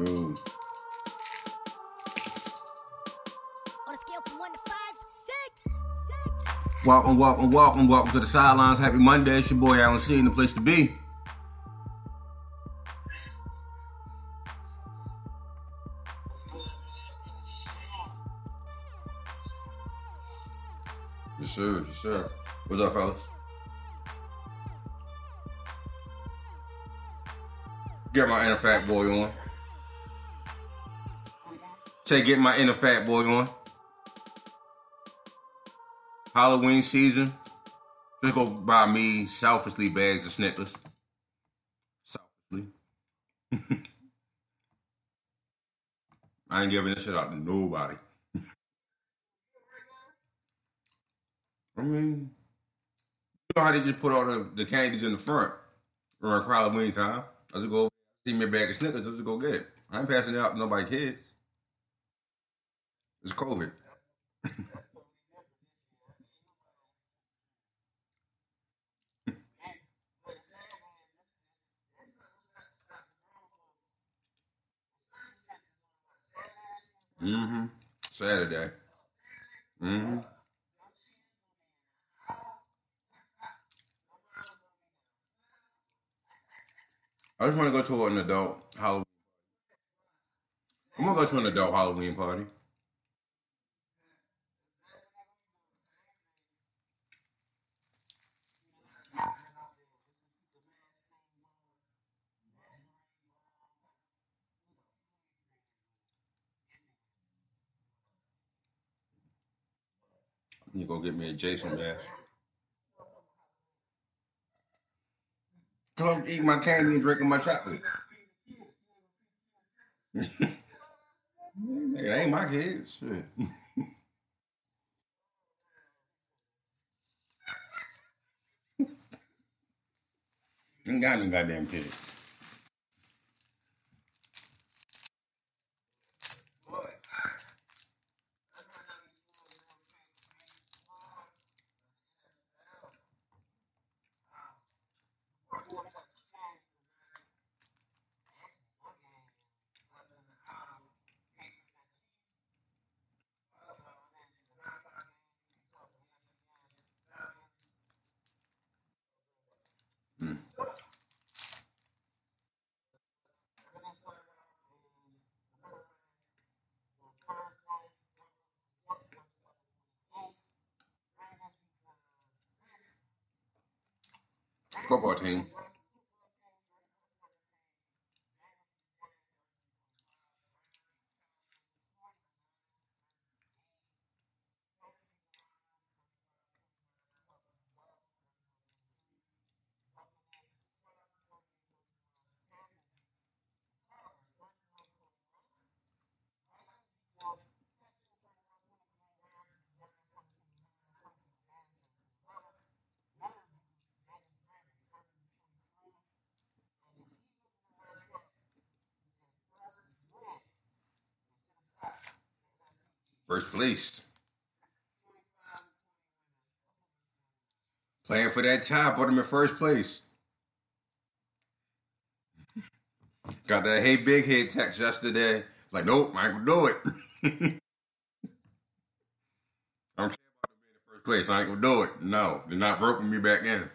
Ooh. On a scale from one to five, six. Six. Welcome, welcome, welcome, welcome to the sidelines. Happy Monday. It's your boy Alan C. in the place to be. Yes, sir. Yes, sir. What's up, fellas? Get my inner fat boy on. Say, get my inner fat boy on. Halloween season. Just go buy me selfishly bags of Snickers. Selfishly. I ain't giving this shit out to nobody. I mean, you know how they just put all the, the candies in the front around Halloween time. I just go see me a bag of Snickers, I just go get it. I ain't passing it out to nobody kids. It's COVID. Mm-hmm. Saturday. Mm-hmm. I just want to go to an adult Halloween. I'm gonna go to an adult Halloween party. You go get me a Jason. Cause I'm eating my candy and drinking my chocolate. That ain't my kids. Shit. Ain't got no goddamn kids. 说不好听 First place. Playing for that tie, put them in first place. Got that hey big head text yesterday. Like, nope, I ain't gonna do it. I don't care about being in first place. I ain't gonna do it. No, they're not roping me back in.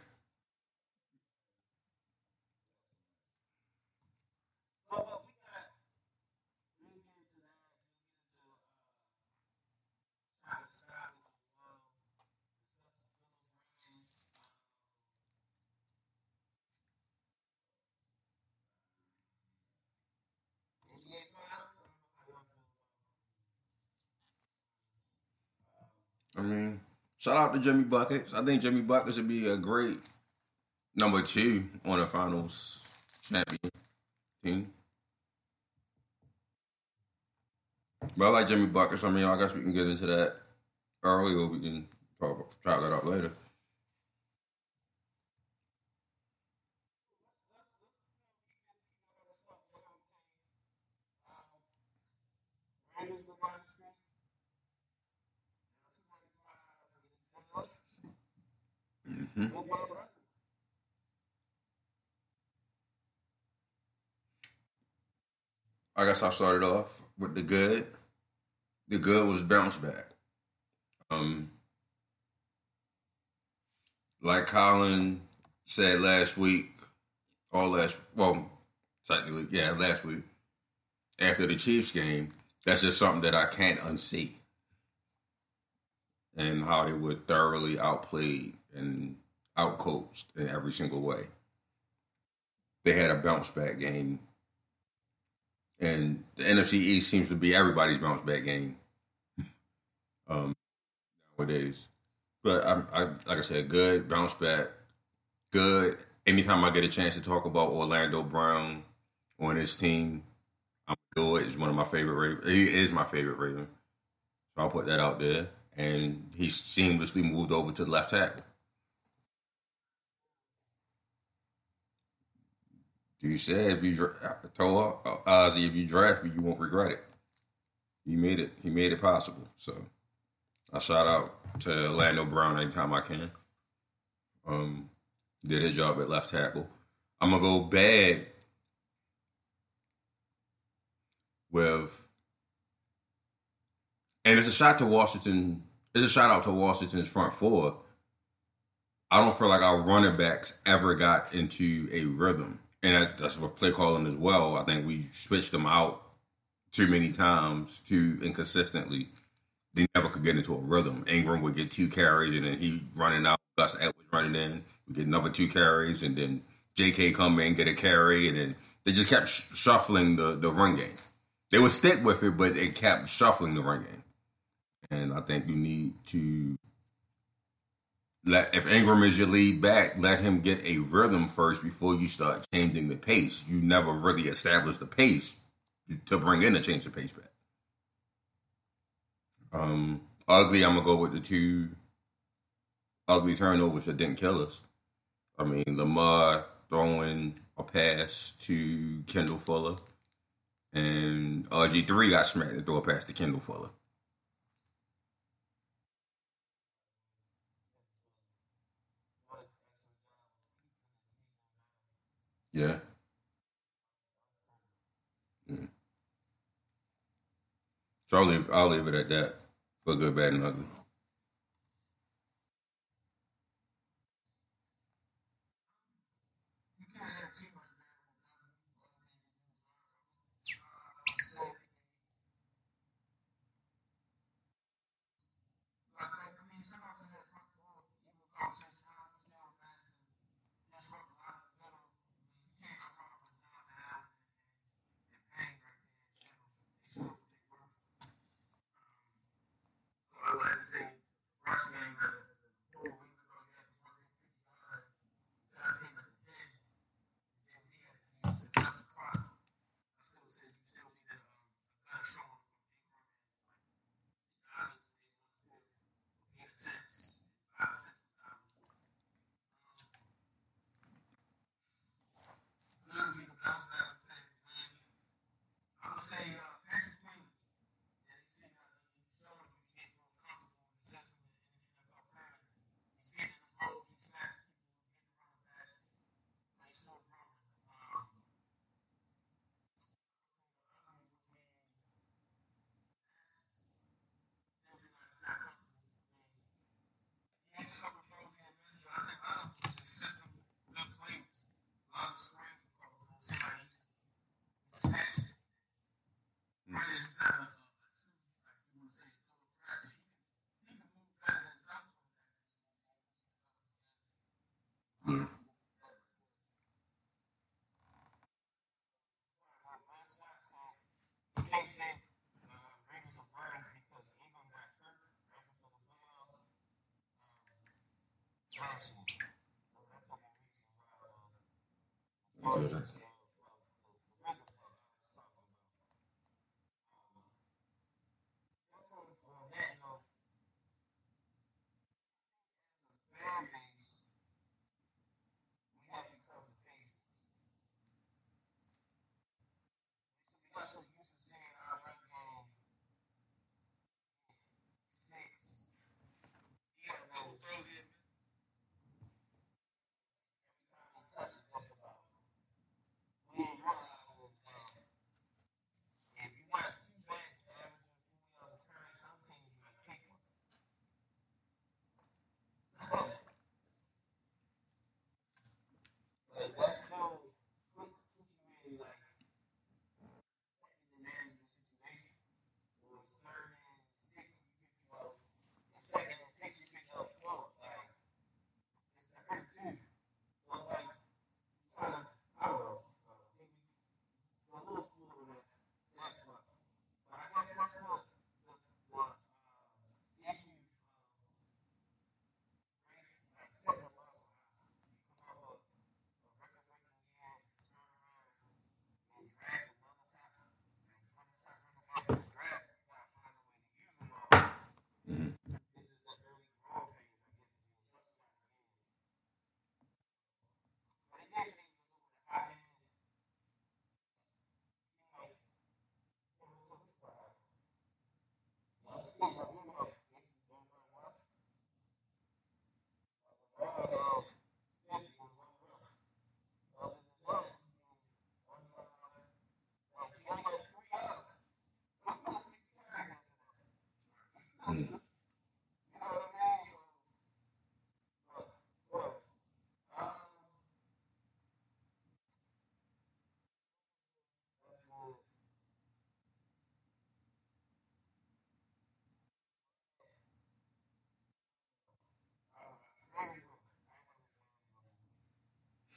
Shout out to Jimmy Buckets. I think Jimmy Buckets would be a great number two on the finals champion team. But I like Jimmy Buckets. I mean, I guess we can get into that early, or we can talk that up later. Mhm. I guess I started off with the good. The good was bounce back. Um, like Colin said last week, or last, well, technically, yeah, last week, after the Chiefs game, that's just something that I can't unsee. And how they were thoroughly outplayed and outcoached in every single way. They had a bounce back game. And the NFC East seems to be everybody's bounce back game um, nowadays. But I, I, like I said, good bounce back, good. Anytime I get a chance to talk about Orlando Brown on his team, I'm do it. He's one of my favorite Ravens. He is my favorite Raven. So I'll put that out there. And he seamlessly moved over to the left tackle. You said if you I told Ozzie if you draft me, you won't regret it. He made it. He made it possible. So I shout out to Orlando Brown anytime I can. Um, did his job at left tackle. I'm gonna go bad with, and it's a shot to Washington. It's a shout out to Washington's front four. I don't feel like our running backs ever got into a rhythm, and that, that's what play calling as well. I think we switched them out too many times, too inconsistently. They never could get into a rhythm. Ingram would get two carries, and then he running out. Gus Edwards running in, we get another two carries, and then J.K. come in get a carry, and then they just kept sh- shuffling the the run game. They would stick with it, but it kept shuffling the run game. And I think you need to let if Ingram is your lead back, let him get a rhythm first before you start changing the pace. You never really establish the pace to bring in a change the pace back. Um, ugly, I'm gonna go with the two ugly turnovers that didn't kill us. I mean, Lamar throwing a pass to Kendall Fuller, and RG3 got smacked and throw a pass to Kendall Fuller. Yeah. Mm. So I'll leave, I'll leave it at that for good, bad, and ugly. thinks that the Ravens because Ingram got hurt right before the playoffs. Um, Johnson, that's the reason why. Uh,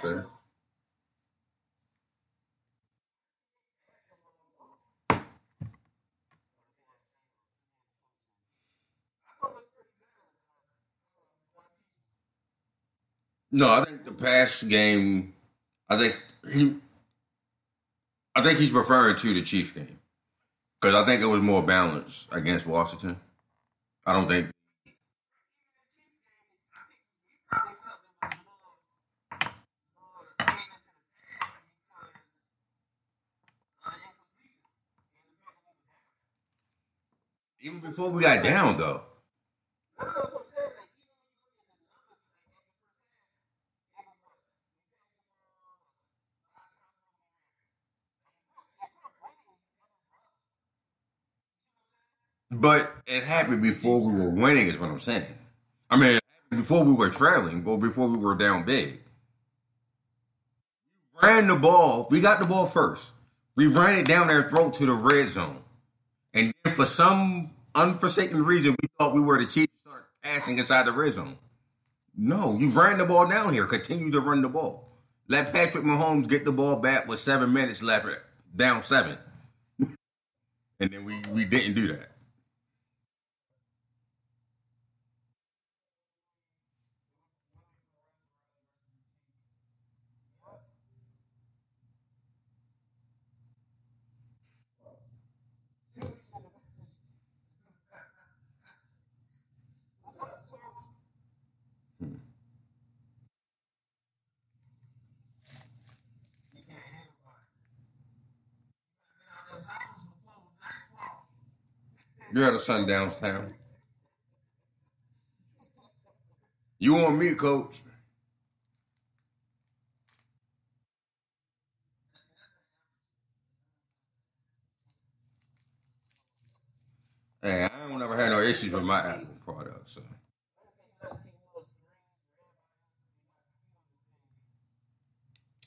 fair. No, I think the past game. I think he. I think he's referring to the Chief game because I think it was more balanced against Washington. I don't think. Even before we got down, though. But it happened before we were winning, is what I'm saying. I mean, before we were traveling, or before we were down big. Ran the ball. We got the ball first. We ran it down their throat to the red zone. And then for some unforsaken reason, we thought we were the Chiefs start passing inside the red zone. No, you ran the ball down here. Continue to run the ball. Let Patrick Mahomes get the ball back with seven minutes left, down seven. and then we, we didn't do that. You're at a sundown town. You want me, coach. Hey, I don't ever had no issues with my Apple products. So.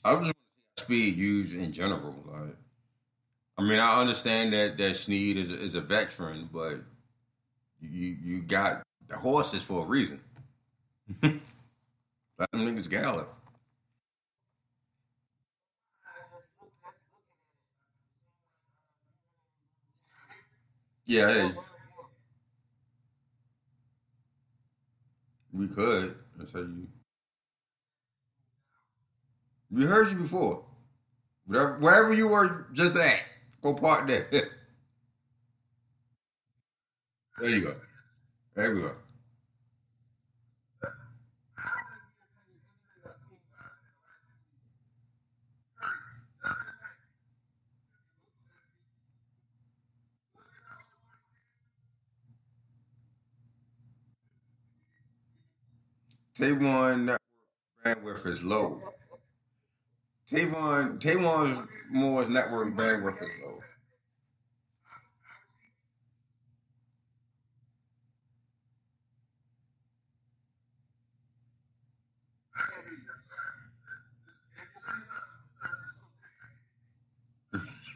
I just want to see speed used in general, like. I mean, I understand that that Snead is a, is a veteran, but you you got the horses for a reason. Let them niggas gallop. Yeah, hey, we could. That's how you. We heard you before. Wherever, wherever you were just at, go park there. there you go. There we go. Tavon network bandwidth is low. Tavon Tavon's Moore's network bandwidth is low.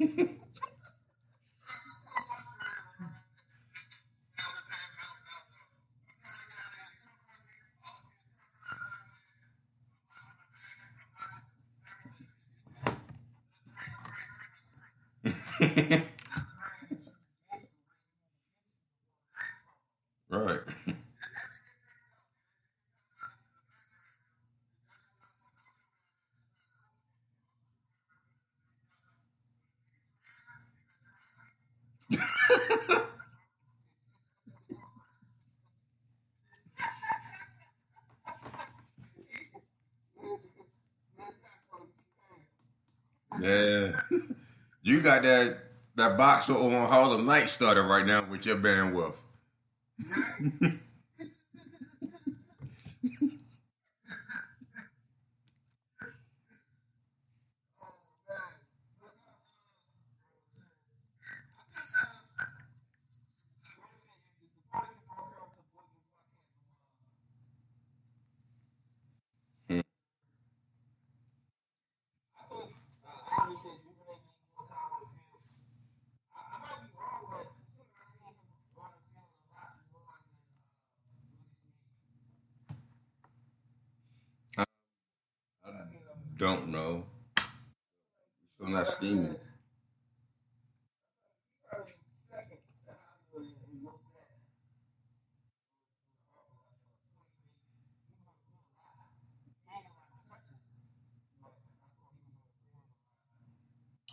right. Ha. You got that that boxer on Harlem Night started right now with your bandwidth. Hmm. I don't know. Still not scheming.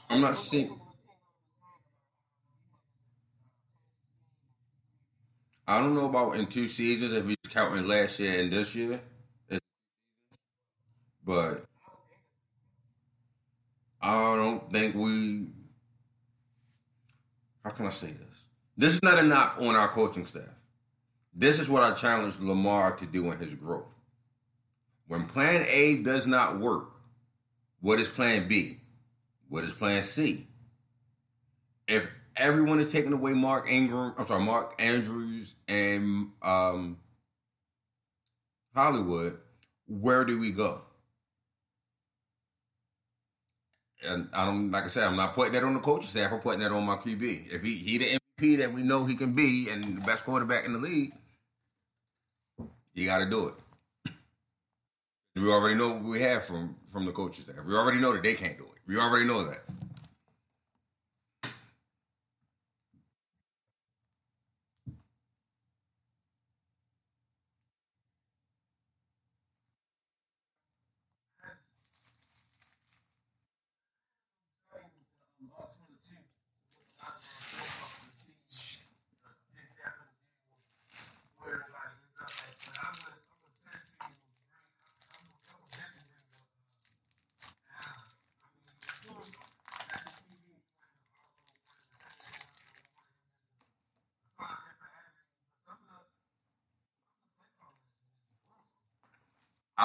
I'm not seeing. I don't know about in two seasons if he's counting last year and this year, but I don't think we. How can I say this? This is not a knock on our coaching staff. This is what I challenge Lamar to do in his growth. When Plan A does not work, what is Plan B? What is Plan C? If everyone is taking away Mark Ingram, I'm sorry, Mark Andrews and um, Hollywood, where do we go? And I don't like I said, I'm not putting that on the coaching staff. I'm putting that on my QB. If he he the MVP that we know he can be and the best quarterback in the league, you got to do it. We already know what we have from from the coaching staff. We already know that they can't do it. We already know that.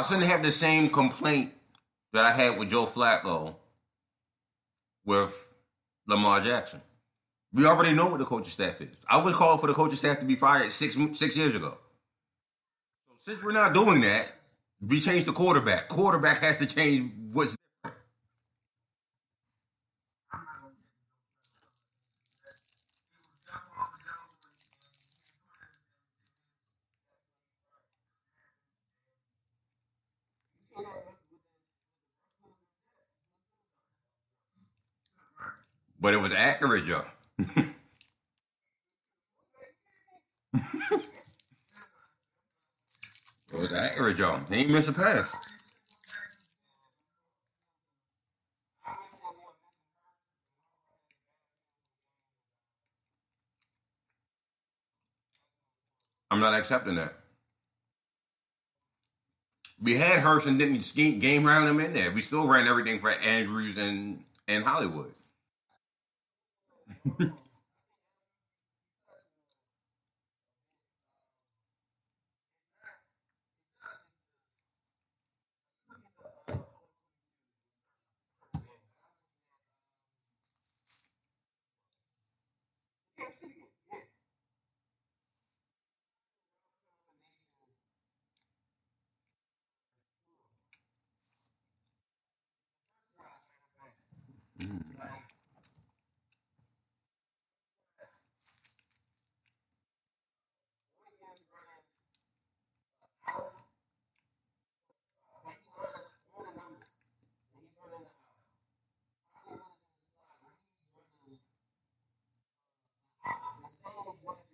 I shouldn't have the same complaint that I had with Joe Flacco with Lamar Jackson. We already know what the coaching staff is. I was calling for the coaching staff to be fired six six years ago. So since we're not doing that, we changed the quarterback. Quarterback has to change what's But it was accurate, Joe. it was accurate, Joe. He ain't miss a pass. I'm not accepting that. We had Hurst and didn't game round him in there. We still ran everything for Andrews and and Hollywood. Mm. all of one.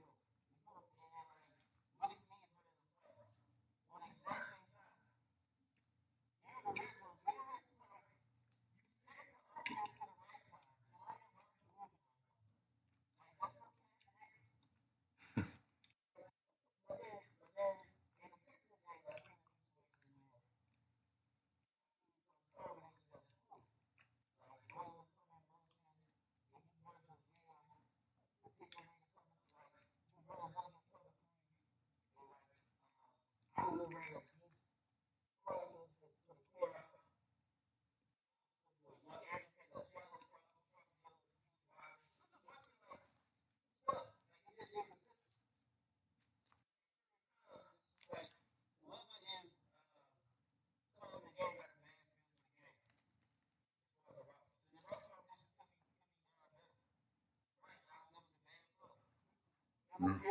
I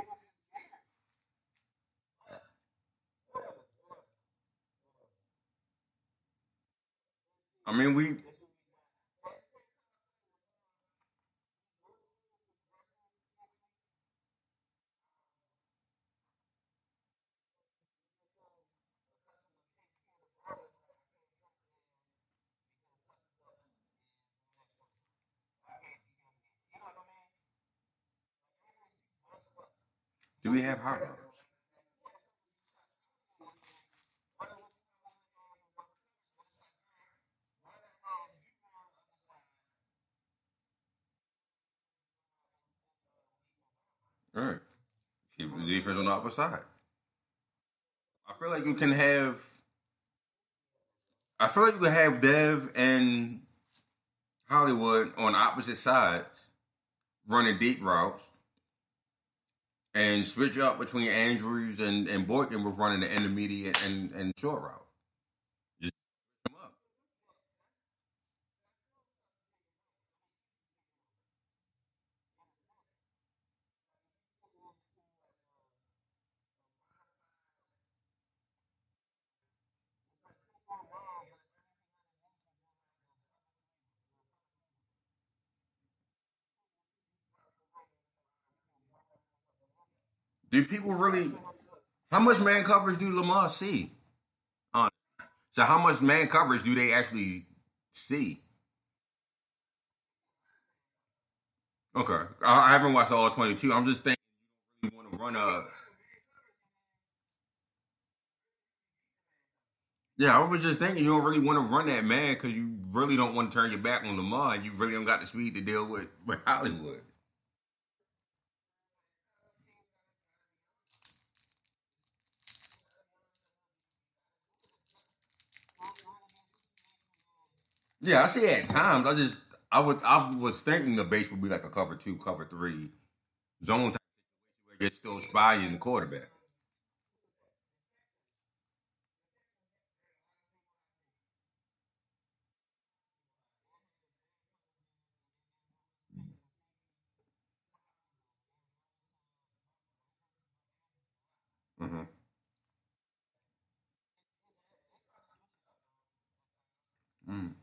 mean, we do we have hot rods? All right. Keep the defense on the opposite side. I feel like you can have. I feel like you can have Dev and Hollywood on opposite sides, running deep routes, and switch up between Andrews and and Boykin with running the intermediate and and short route. Do people really? How much man coverage do Lamar see? On so how much man coverage do they actually see? Okay, I, I haven't watched all twenty two. I'm just thinking you want to run a. Yeah, I was just thinking you don't really want to run that man because you really don't want to turn your back on Lamar. and You really don't got the speed to deal with with Hollywood. Yeah, I see at times. I just I would I was thinking the base would be like a cover two, cover three zone type where still spying the quarterback. hmm Mm.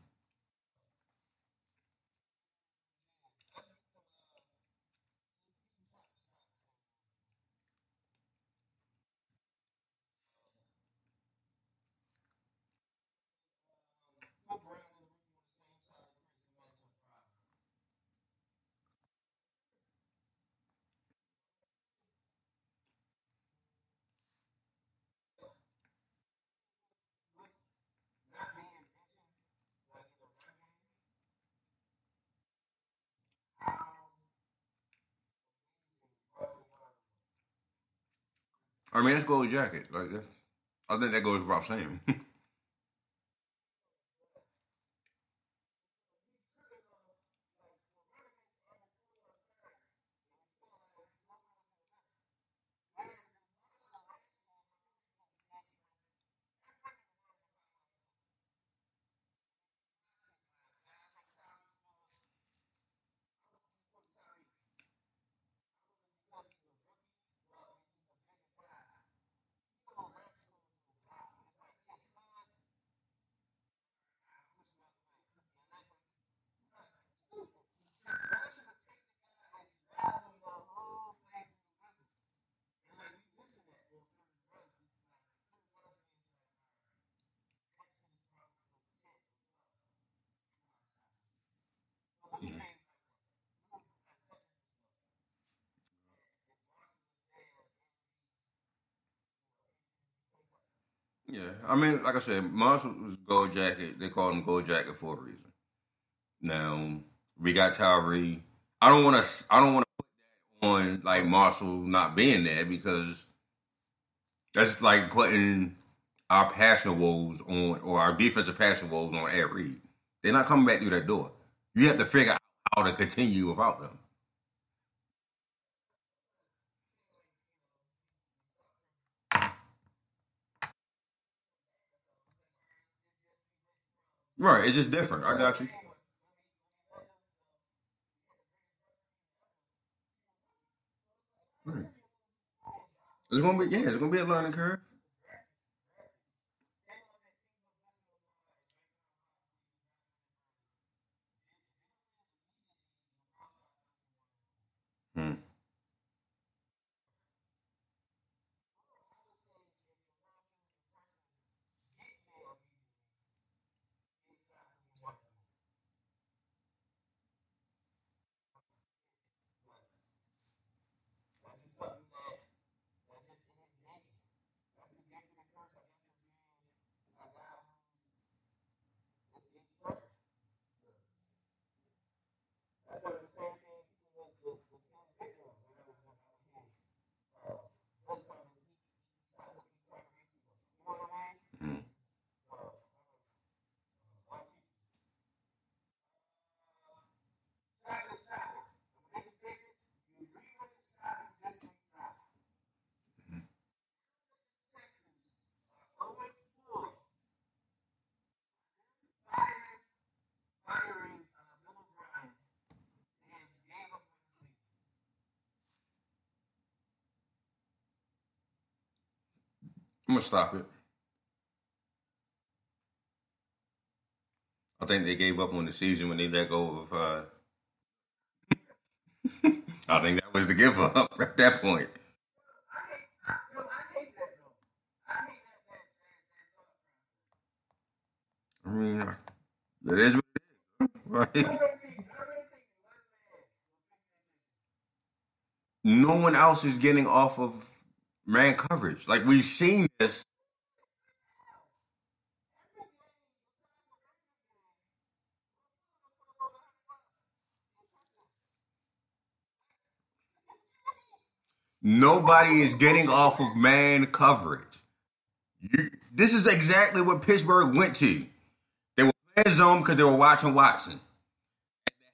I mean, that's gold jacket. Like that's, I think that goes without saying. yeah, I mean, like I said, Marshal was gold jacket. They called him gold jacket for a reason. Now we got Tyree. I don't want to. I don't want to put that on like Marshal not being there because that's like putting our passing woes on or our defensive passing woes on Ed Reed. They're not coming back through that door. You have to figure out how to continue without them. Right, it's just different. I got you. Right. It's gonna be yeah, it's gonna be a learning curve. I'm gonna stop it. I think they gave up on the season when they let go of. Uh, I think that was the give up at that point. I mean, it is what it is, right? No one else is getting off of man coverage. Like we've seen this. Nobody is getting off of man coverage. You, this is exactly what Pittsburgh went to. They were playing zone because they were watching Watson.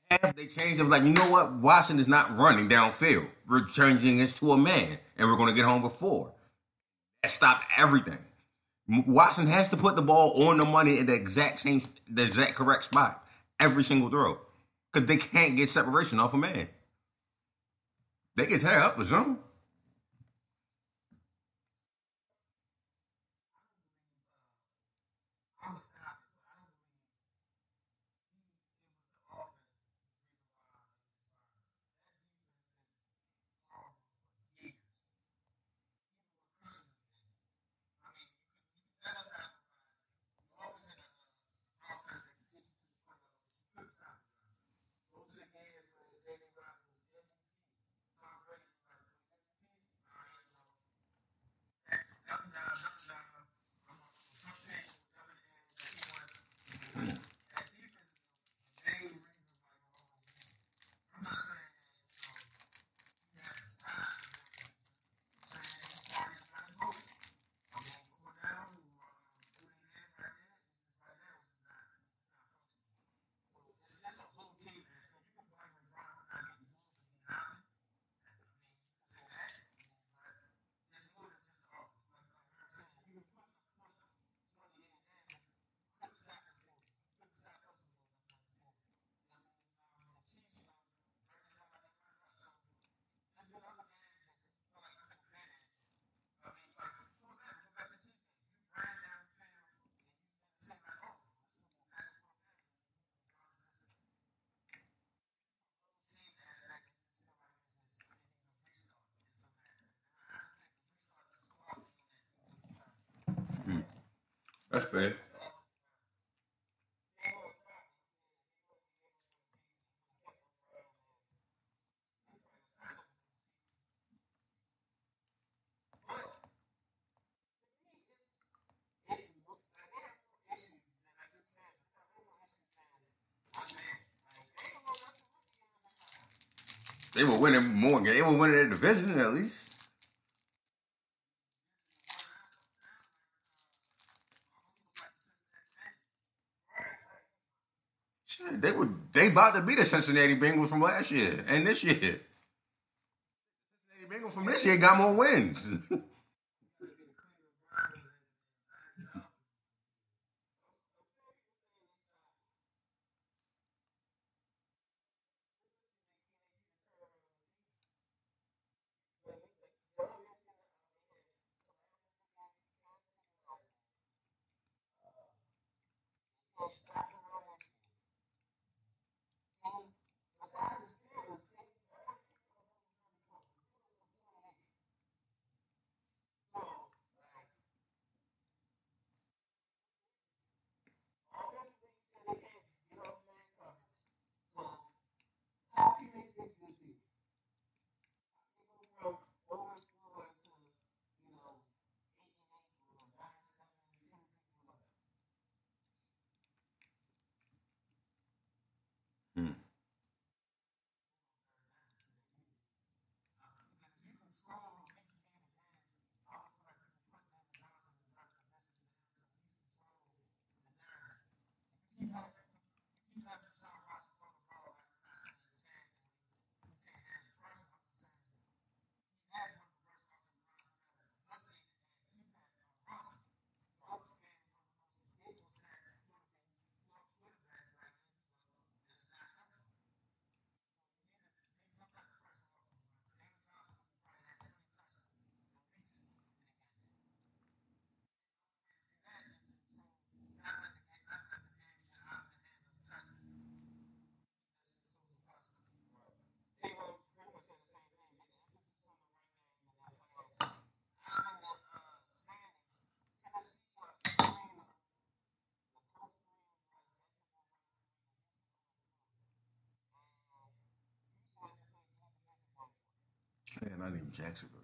Half they changed it like, you know what? Watson is not running downfield. We're changing this to a man, and we're going to get home before. That stopped everything. Watson has to put the ball on the money in the exact same, the exact correct spot every single throw, because they can't get separation off a man. They can tear up the zone. That's fair. They were winning more games. They were winning their division at least. Shit, they were they about to be the Cincinnati Bengals from last year and this year. Cincinnati Bengals from this year got more wins. Man, not even Jacksonville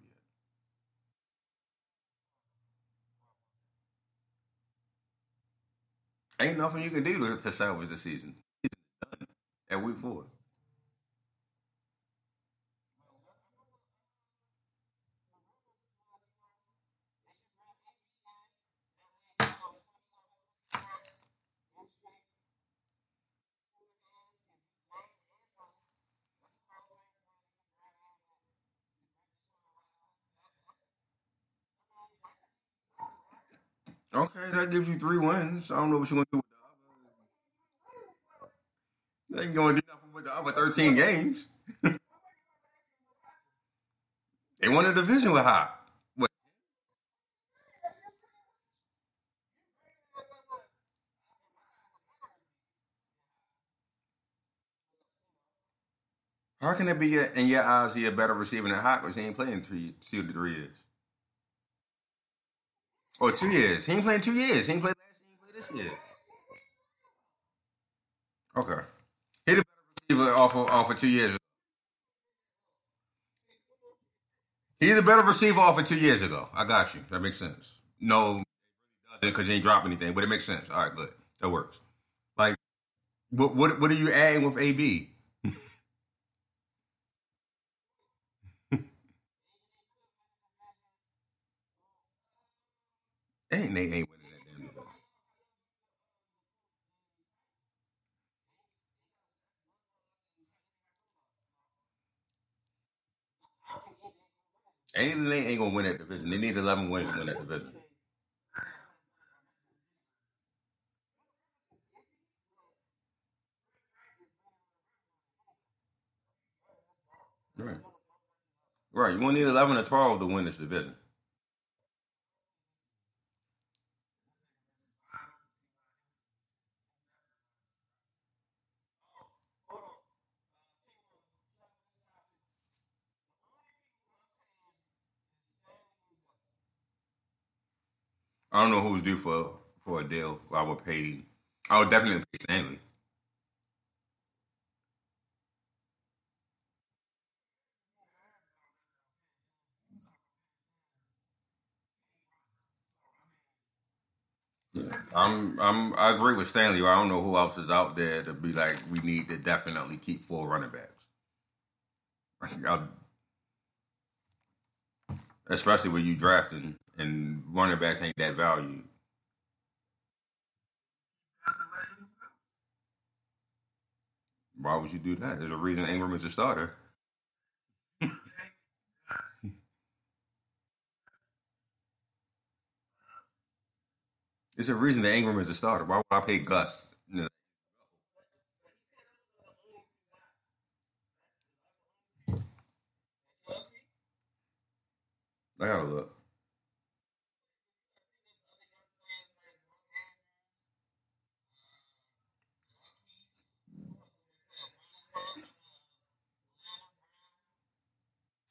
yet. Ain't nothing you can do to, to salvage the season. At week four. Okay, that gives you three wins. I don't know what you're gonna do with the other. They ain't gonna do nothing with the other 13 games. they won the division with Hot. What? How can it be in your eyes he a better receiver than Hot because he ain't playing three, two to three years? Or two years. He ain't playing two years. He ain't played last year, he ain't played this year. Okay. He the better receiver off of, off of two years. He's a better receiver off of two years ago. I got you. That makes sense. No, because he ain't drop anything, but it makes sense. All right, good. That works. Like, what what what are you adding with AB? Ain't they ain't winning that damn division. Ain't they ain't gonna win that division. They need eleven wins to win that division. Right. Right. You gonna need eleven or twelve to win this division. I don't know who's due for for a deal, I would pay. I would definitely pay Stanley. I'm I'm I agree with Stanley. I don't know who else is out there to be like we need to definitely keep four running backs. I- especially when you drafting and running backs ain't that value. Why would you do that? There's a reason Ingram is a starter. There's a reason that Ingram is a starter. Why would I pay Gus? No. I gotta look.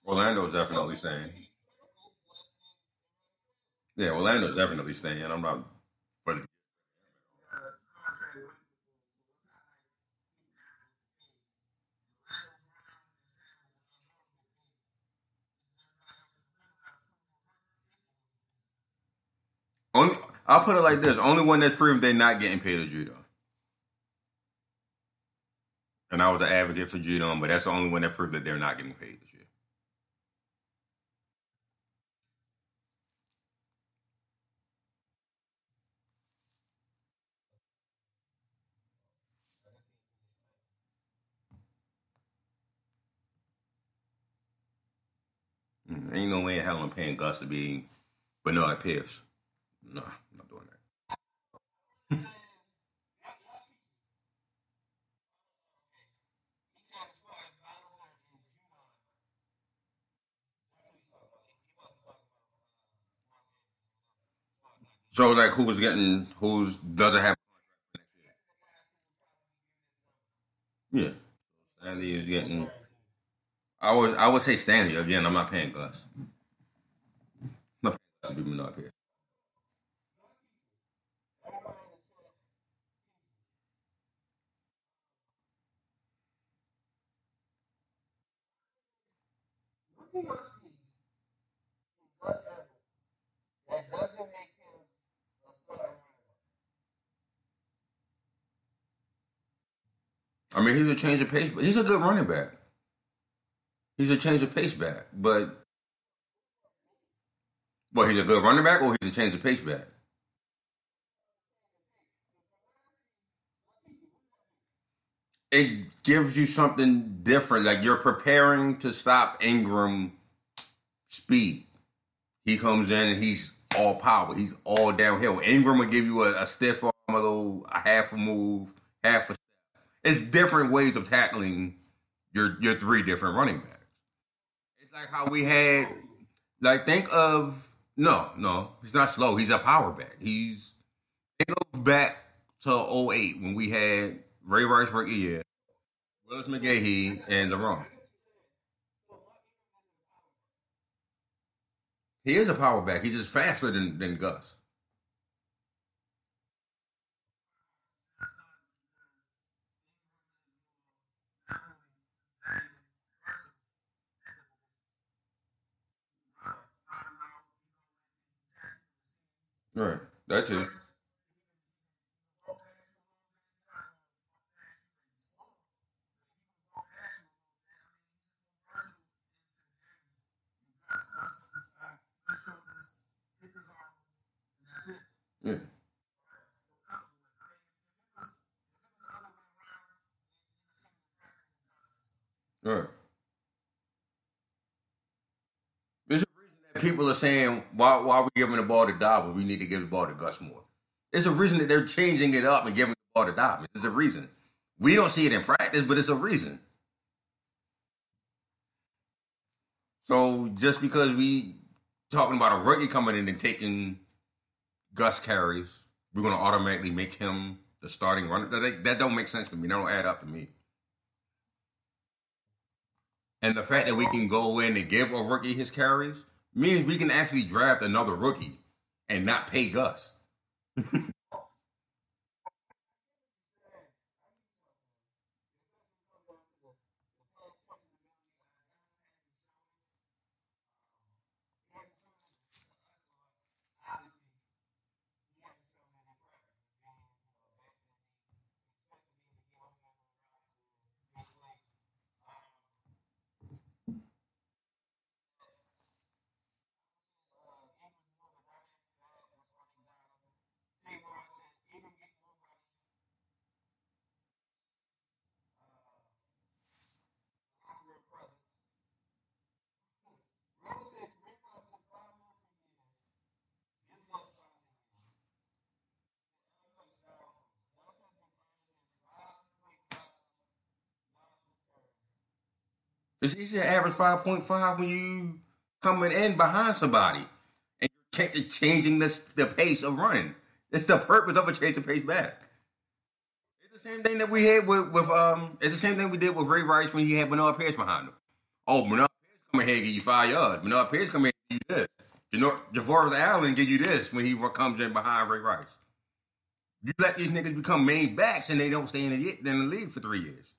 Orlando's definitely staying. Yeah, Orlando's definitely staying. I'm not only. I'll put it like this: only one that's proved they're not getting paid is Judon. And I was an advocate for Judon, but that's the only one that proved that they're not getting paid this year. Ain't no way in hell I'm paying Gus to be Bernard Pierce. No, I'm not doing that. So like, who's getting? Who's doesn't have? Yeah, Stanley is getting. I would I would say Stanley again. I'm not paying Gus. I'm not paying Gus to be Bernard Pierce. I mean, he's a change of pace. But he's a good running back. He's a change of pace back, but well, he's a good running back, or he's a change of pace back. It gives you something different. Like you're preparing to stop Ingram speed. He comes in and he's all power. He's all downhill. Ingram will give you a, a stiff arm, a little, a half a move, half a. Step. It's different ways of tackling your your three different running backs. Like how we had, like, think of no, no, he's not slow. He's a power back. He's think of back to 08 when we had Ray Rice rookie year, Willis McGahee, and Le'Ron. He is a power back. He's just faster than, than Gus. Right. That's it. Yeah. Right. There's a reason that people are saying why why are we giving the ball to Dobbins? We need to give the ball to Gus more. There's a reason that they're changing it up and giving the ball to Dobbins. There's a reason. We don't see it in practice, but it's a reason. So just because we talking about a rookie coming in and taking Gus carries, we're gonna automatically make him the starting runner. That, that don't make sense to me. That don't add up to me. And the fact that we can go in and give a rookie his carries means we can actually draft another rookie and not pay Gus. He should average five point five when you coming in behind somebody and you're changing the the pace of running. It's the purpose of a change the pace back. It's the same thing that we had with, with um. It's the same thing we did with Ray Rice when he had Bernard Pierce behind him. Oh, Bernard Pierce come in here and give you five yards. Bernard Pierce come in and give you this. Javorius Allen give you this when he comes in behind Ray Rice. You let these niggas become main backs and they don't stay in the, in the league for three years.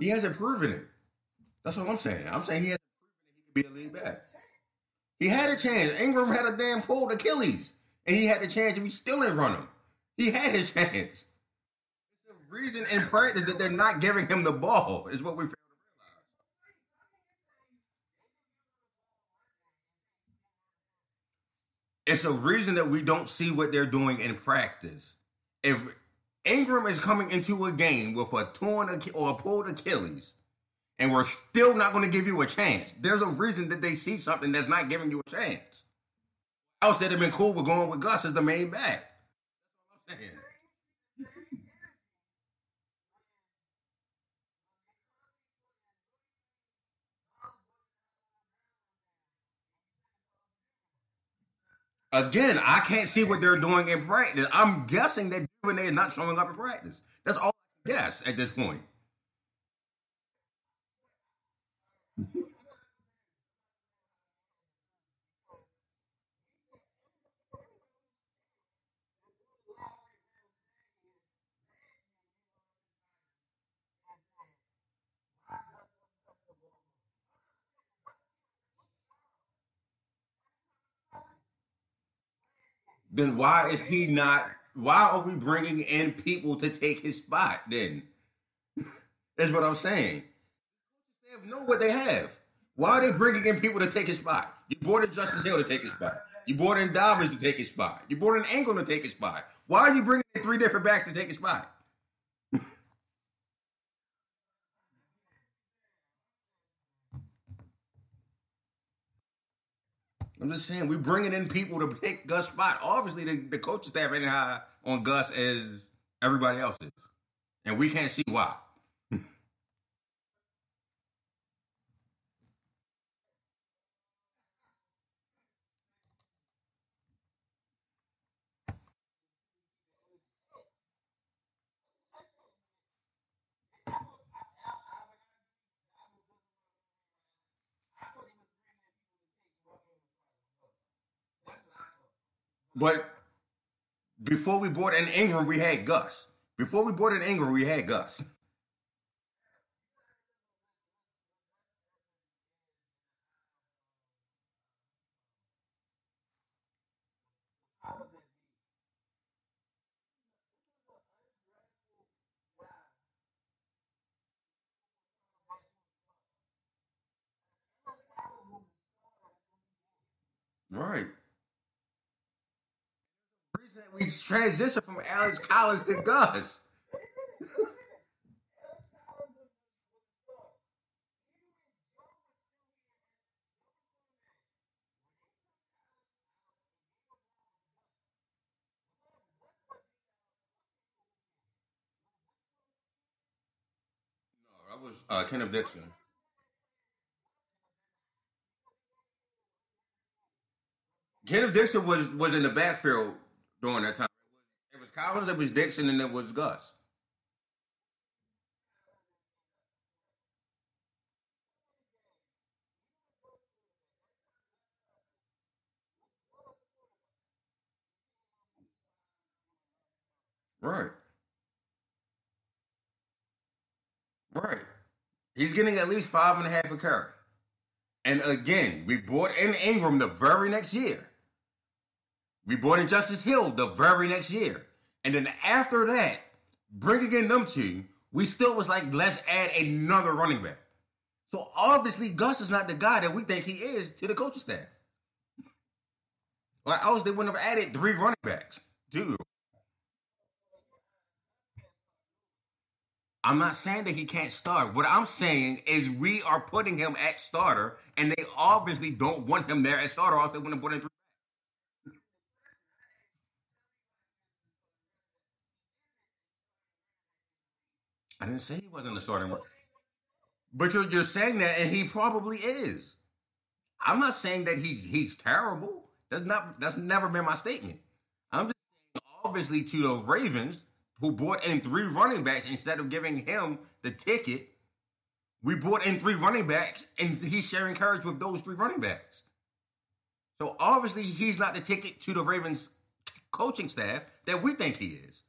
He hasn't proven it. That's what I'm saying. I'm saying he hasn't proven that he could be a lead back. He had a chance. Ingram had a damn pulled Achilles, and he had the chance, and we still didn't run him. He had his chance. The reason in practice that they're not giving him the ball is what we fail to realize. It's a reason that we don't see what they're doing in practice. If Ingram is coming into a game with a torn or a pulled Achilles, and we're still not going to give you a chance. There's a reason that they see something that's not giving you a chance. Else they'd have been cool with going with Gus as the main back. I'm saying. Again, I can't see what they're doing in practice. I'm guessing that Duvernay is not showing up in practice. That's all I guess at this point. Then why is he not? Why are we bringing in people to take his spot? Then that's what I'm saying. They have know what they have. Why are they bringing in people to take his spot? You brought in Justice Hill to take his spot. You brought in Dobbins to take his spot. You brought in Angle to take his spot. Why are you bringing in three different backs to take his spot? I'm just saying, we're bringing in people to pick Gus' spot. Obviously, the, the coaching staff ain't high on Gus as everybody else is. And we can't see why. But before we brought in Ingram, we had Gus. Before we brought in Ingram, we had Gus. Right. We transitioned from Alex Collins to Gus. That was uh, Kenneth Dixon. Kenneth Dixon was was in the backfield during that time. It was Collins, it was Dixon, and it was Gus. Right. Right. He's getting at least five and a half a carry. And again, we brought in Ingram the very next year. We brought in Justice Hill the very next year. And then after that, bringing in them two, we still was like, let's add another running back. So obviously, Gus is not the guy that we think he is to the coaching staff. Like, else they wouldn't have added three running backs. Two. I'm not saying that he can't start. What I'm saying is we are putting him at starter, and they obviously don't want him there at starter, or else they wouldn't have put in three. I didn't say he wasn't a starting. run- But you're you're saying that, and he probably is. I'm not saying that he's he's terrible. That's not that's never been my statement. I'm just saying, obviously, to the Ravens who brought in three running backs instead of giving him the ticket. We brought in three running backs, and he's sharing carries with those three running backs. So obviously, he's not the ticket to the Ravens coaching staff that we think he is.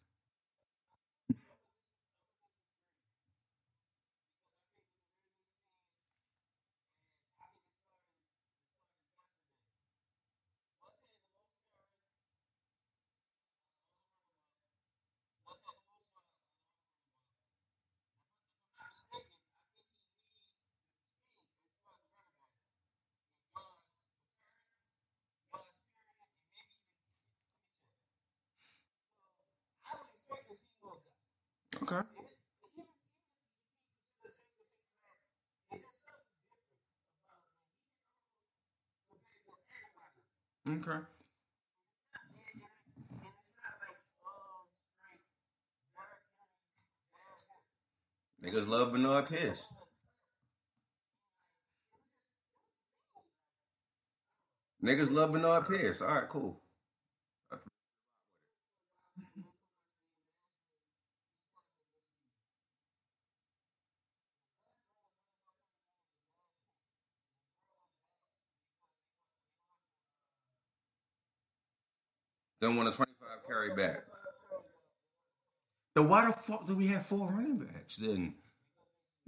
Okay. Okay. Niggas love Bernard Pierce. Niggas love Bernard Pierce. All right, cool. Then want a 25 carry back. Then why the fuck do we have four running backs then?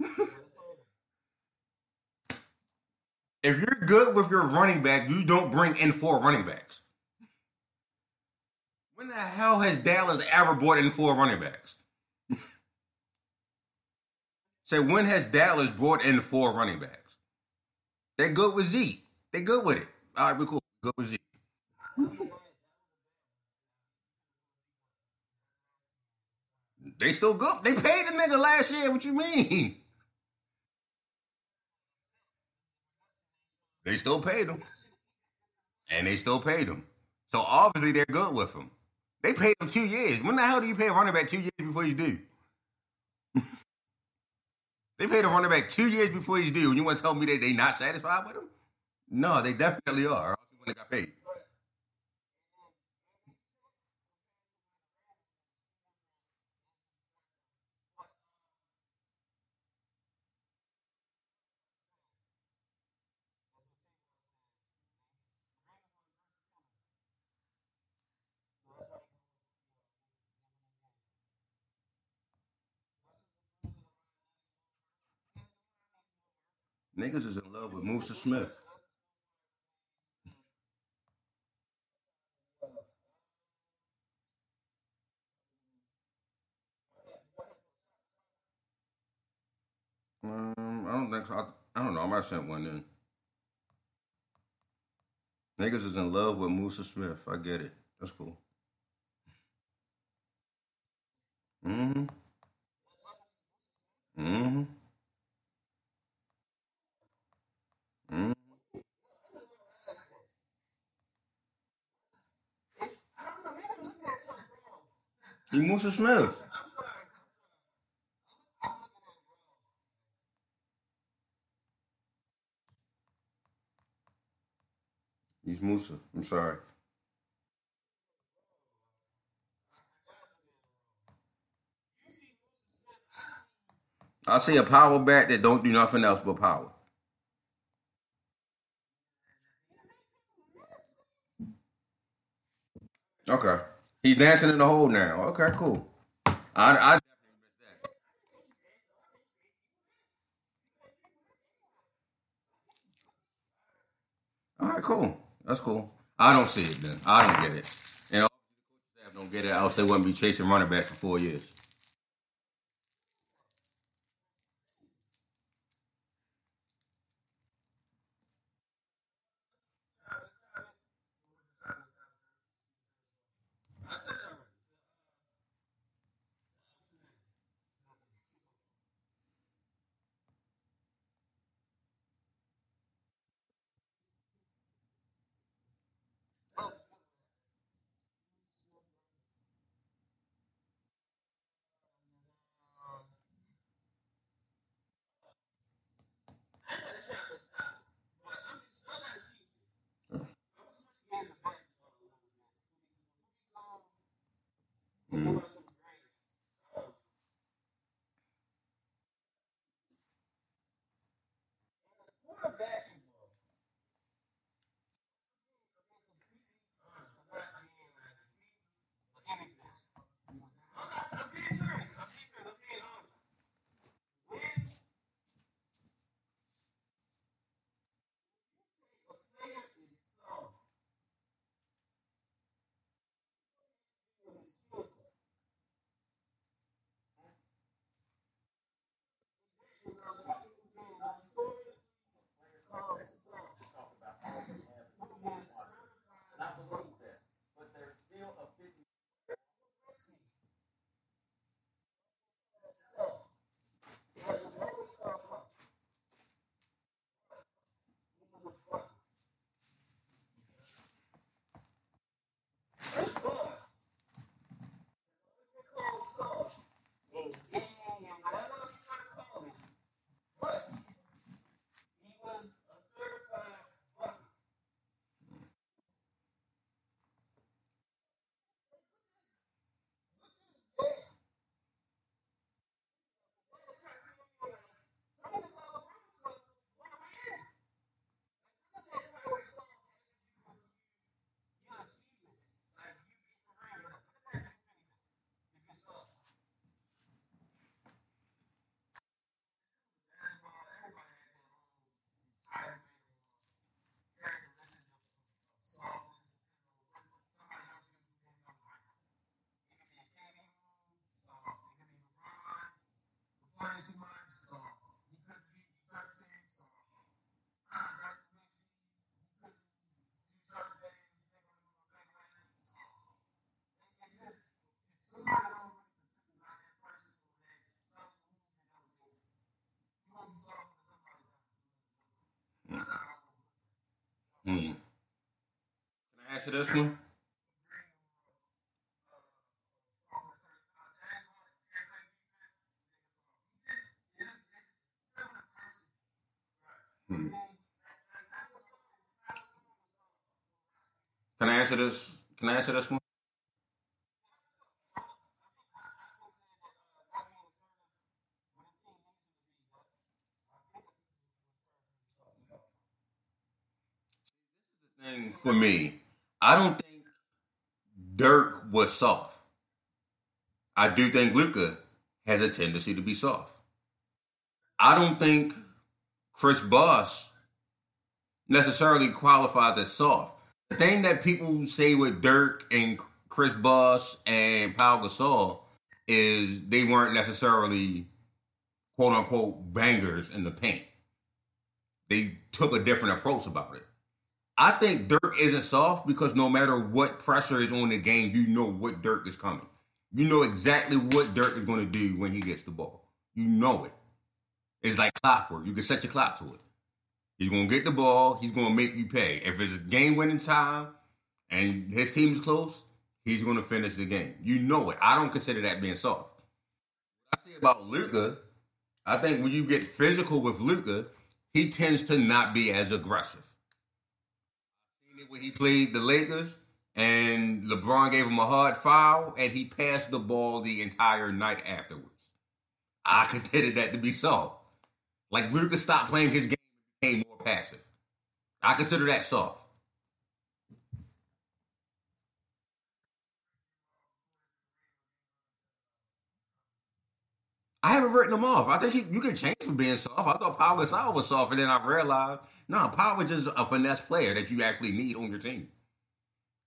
if you're good with your running back, you don't bring in four running backs. When the hell has Dallas ever brought in four running backs? Say, when has Dallas brought in four running backs? They're good with Zeke. They're good with it. All right, we're cool. Good with Zeke. They still good. They paid the nigga last year. What you mean? They still paid him. And they still paid him. So obviously they're good with him. They paid him two years. When the hell do you pay a running back two years before he's due? they paid a running back two years before he's due. And you want to tell me that they not satisfied with him? No, they definitely are. got paid. Niggas is in love with Musa Smith. Um, I don't think I, I don't know. I might sent one in. Niggas is in love with Musa Smith. I get it. That's cool. Mm-hmm. Mm-hmm. Musa Smith. He's Musa. I'm sorry. I see a power back that don't do nothing else but power. Okay. He's dancing in the hole now. Okay, cool. I, I all right, cool. That's cool. I don't see it then. I don't get it. And all the staff don't get it, else they wouldn't be chasing running back for four years. Answer this one? Hmm. Can I answer this? Can I answer this one? For me, I don't think Dirk was soft. I do think Luka has a tendency to be soft. I don't think Chris Bosh necessarily qualifies as soft. The thing that people say with Dirk and Chris Bosh and Pau Gasol is they weren't necessarily quote unquote bangers in the paint. They took a different approach about it. I think Dirk isn't soft because no matter what pressure is on the game, you know what Dirk is coming. You know exactly what Dirk is going to do when he gets the ball. You know it. It's like clockwork. You can set your clock to it. He's going to get the ball. He's going to make you pay. If it's a game winning time and his team is close, he's going to finish the game. You know it. I don't consider that being soft. I say about Luka, I think when you get physical with Luka, he tends to not be as aggressive. When he played the Lakers and LeBron gave him a hard foul and he passed the ball the entire night afterwards. I consider that to be soft. Like Luka stopped playing his game and became more passive. I consider that soft. I haven't written him off. I think he, you can change from being soft. I thought Pau Gasol was soft, and then I realized no, was just a finesse player that you actually need on your team.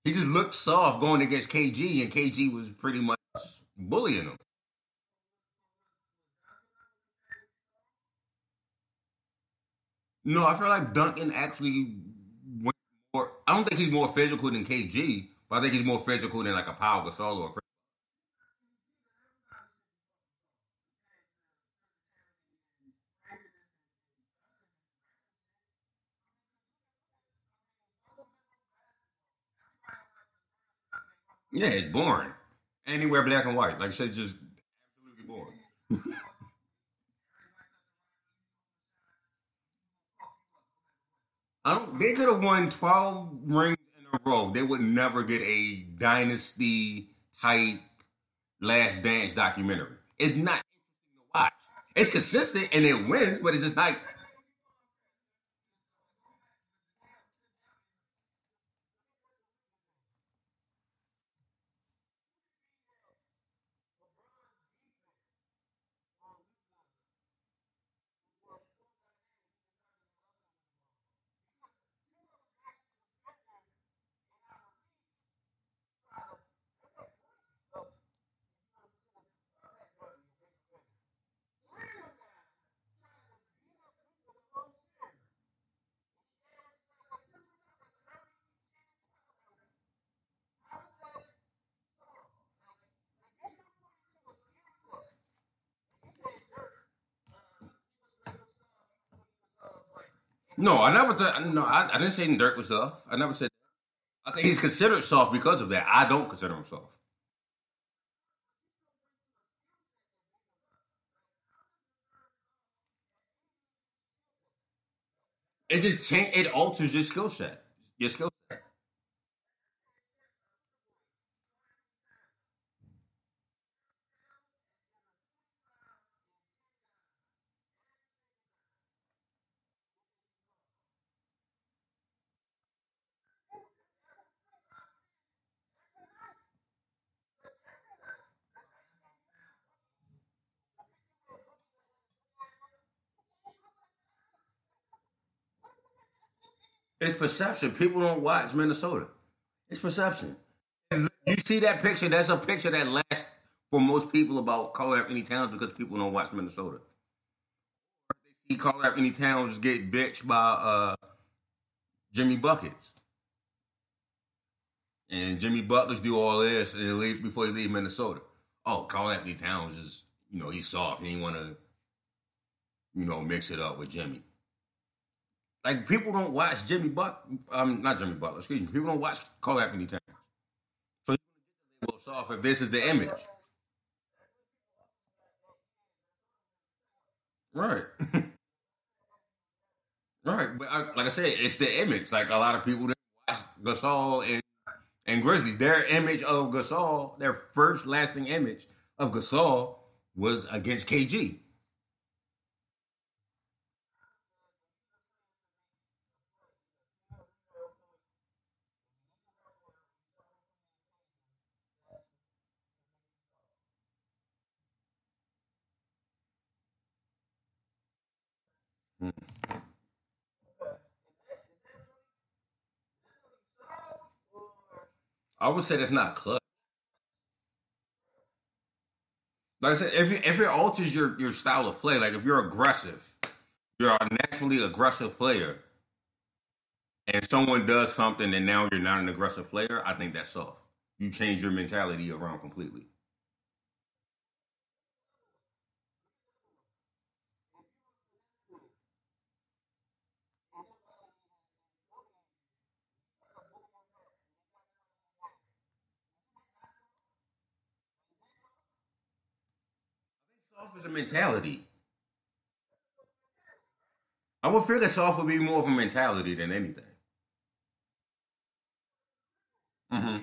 He just looked soft going against KG, and KG was pretty much bullying him. No, I feel like Duncan actually went more. I don't think he's more physical than KG, but I think he's more physical than like a Pau Gasol or. a Yeah, it's boring. Anywhere black and white. Like I said, just absolutely boring. I don't. They could have won twelve rings in a row. They would never get a dynasty type Last Dance documentary. It's not interesting to watch. It's consistent and it wins, but it's just like no. I never said no. I, I didn't say Dirk was soft. I never said. I think he's considered soft because of that. I don't consider him soft. It just change. It alters your skill set. Your skill It's perception. People don't watch Minnesota. It's perception. You see that picture? That's a picture that lasts for most people about Karl-Anthony Towns because people don't watch Minnesota. They see Karl-Anthony Towns get bitched by uh, Jimmy Buckets. And Jimmy Buckets do all this and he leaves before he leave Minnesota. Oh, Karl-Anthony Towns is, you know, he's soft. He ain't want to, you know, mix it up with Jimmy. Like people don't watch Jimmy Buck, um, not Jimmy Butler. Excuse me. People don't watch Karl-Anthony Towns. So you soft if this is the image, right? right. But I, like I said, it's the image. Like a lot of people that watch Gasol and and Grizzlies, their image of Gasol, their first lasting image of Gasol was against KG. I would say that's not clutch. Like I said, if it, if it alters your, your style of play, like if you're aggressive, you're a naturally aggressive player, and someone does something and now you're not an aggressive player, I think that's soft. You change your mentality around completely. Soft is a mentality. I would feel that soft would be more of a mentality than anything. hmm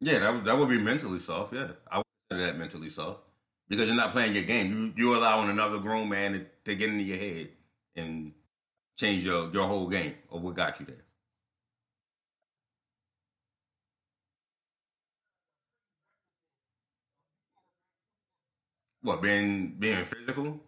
Yeah, that would, that would be mentally soft. Yeah, I would consider that mentally soft because you're not playing your game. You you're allowing another grown man to, to get into your head and change your your whole game or what got you there. What being being physical?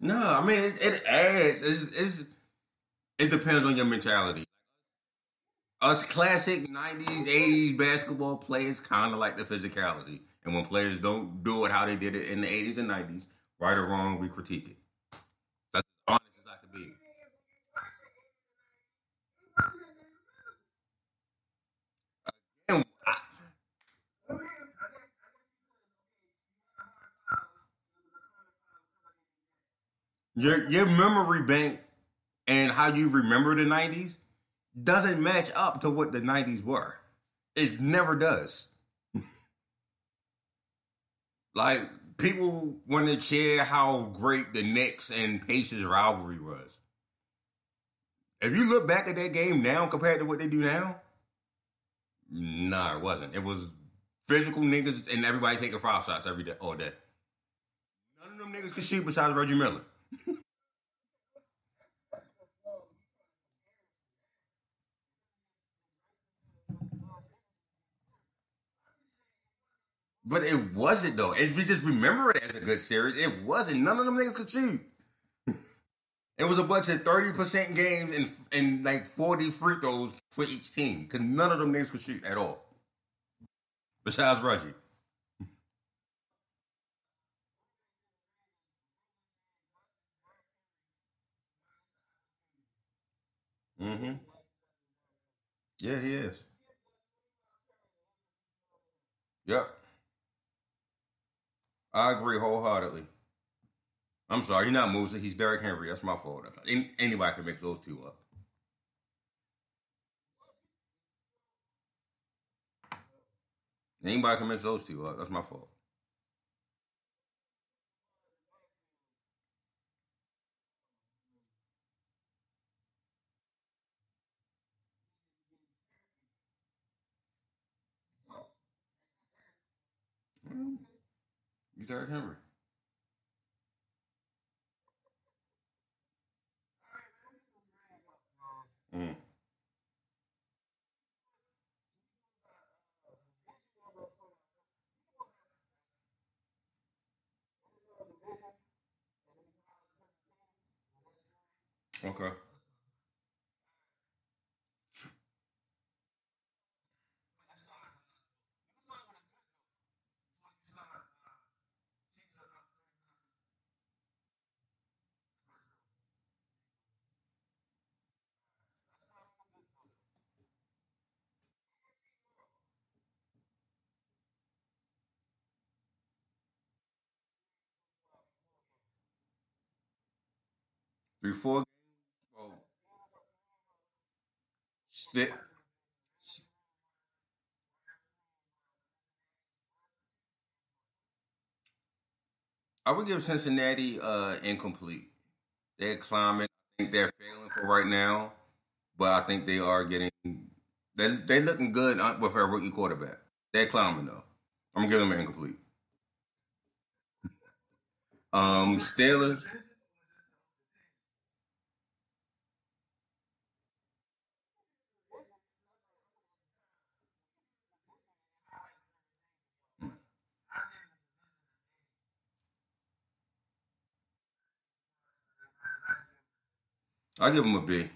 No, I mean it, it adds. It's, it's it depends on your mentality us classic 90s 80s basketball players kind of like the physicality. And when players don't do it how they did it in the 80s and 90s right or wrong we critique it. That's as honest as i can be. Your, your memory bank and how you remember the 90s doesn't match up to what the '90s were. It never does. like people want to share how great the Knicks and Pacers rivalry was. If you look back at that game now compared to what they do now, nah, it wasn't. It was physical niggas and everybody taking foul shots every day, all day. None of them niggas could shoot besides Reggie Miller. But it wasn't though. If we just remember it as a good series, it wasn't. None of them niggas could shoot. it was a bunch of thirty percent games and and like forty free throws for each team because none of them niggas could shoot at all. Besides Reggie. Mm-hmm. Yeah, he is. Yep. I agree wholeheartedly. I'm sorry, he's not Musa. He's Derrick Henry. That's my fault. That's any, anybody can mix those two up. Anybody can mix those two up. That's my fault. Mm, He's Derrick Henry. Mm. Okay. Before oh, I would give Cincinnati uh incomplete. They're climbing. I think they're failing for right now, but I think they are getting. They they looking good uh, with a rookie quarterback. They're climbing though. I'm give them incomplete. Um, Steelers. I give them a B.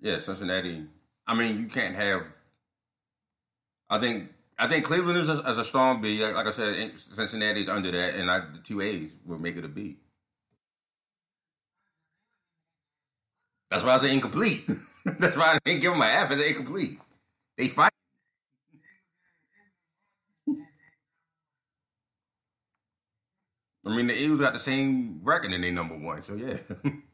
Yeah, Cincinnati. I mean, you can't have. I think I think Cleveland is a, as a strong B. Like, like I said, Cincinnati is under that, and I, the two A's will make it a B. That's why I say incomplete. That's why I didn't give them an F. It's incomplete. They fight. I mean, the Eagles got the same record and they number one. So yeah.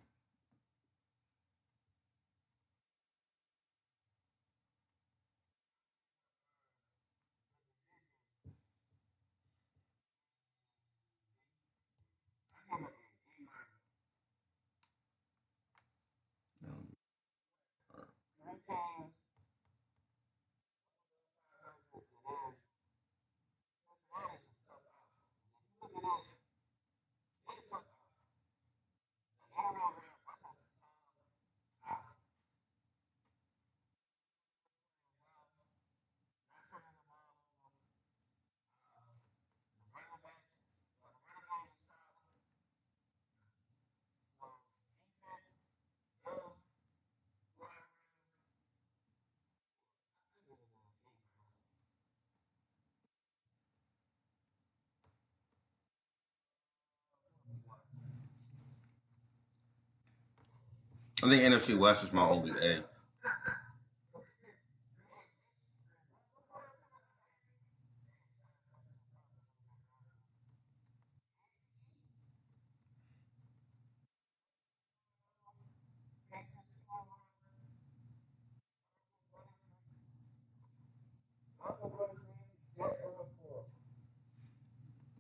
I think NFC West is my only A.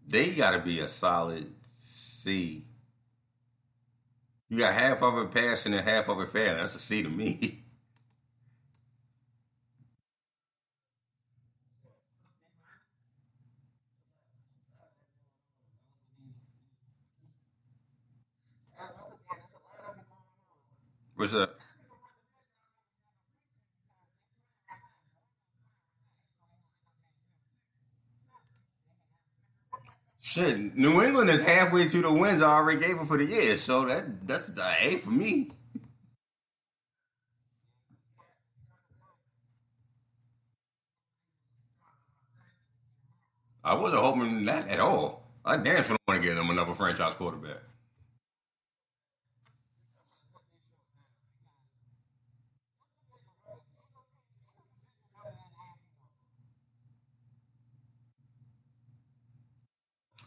They got to be a solid C you got half of it passing and half of it failing. That's a C to me. What's up? Shit, New England is halfway through the wins I already gave them for the year, so that that's the A for me. I wasn't hoping that at all. I damn sure don't want to give them another franchise quarterback.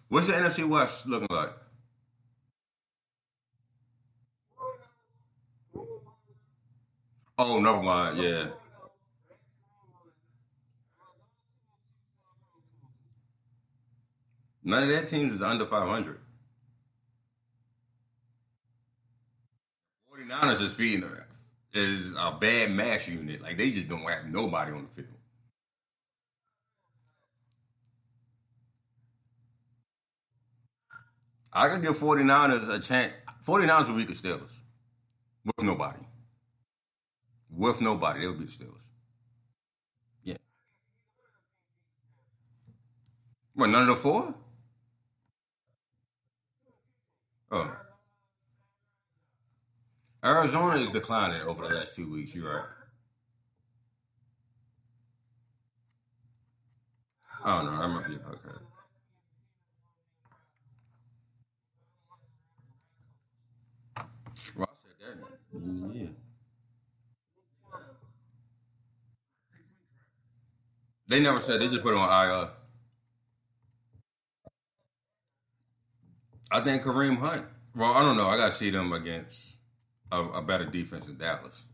What's the NFC West looking like? Oh, never mind. Yeah. None of their teams is under 500. 49ers is feeding. Is a bad mash unit. Like, they just don't have nobody on the field. I could give 49ers a chance. 49ers would beat the Steelers. With nobody. With nobody. They would beat the Steelers. Yeah. What, none of the four? Oh. Arizona is declining over the last two weeks. You're right. Oh, no. I'm yeah, okay. Well, I said that. Mm, Mm, yeah. They never said. They just put it on IR. I think Kareem Hunt. Well, I don't know. I got to see them against a, a better defense in Dallas.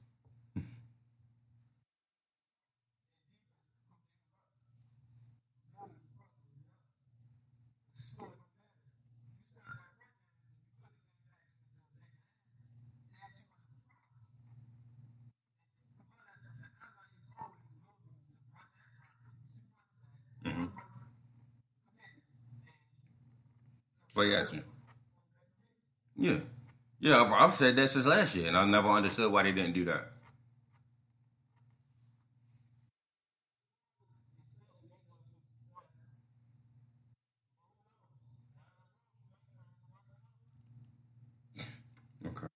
Play action. Yeah. Yeah, I've, I've said that since last year, and I never understood why they didn't do that. Okay.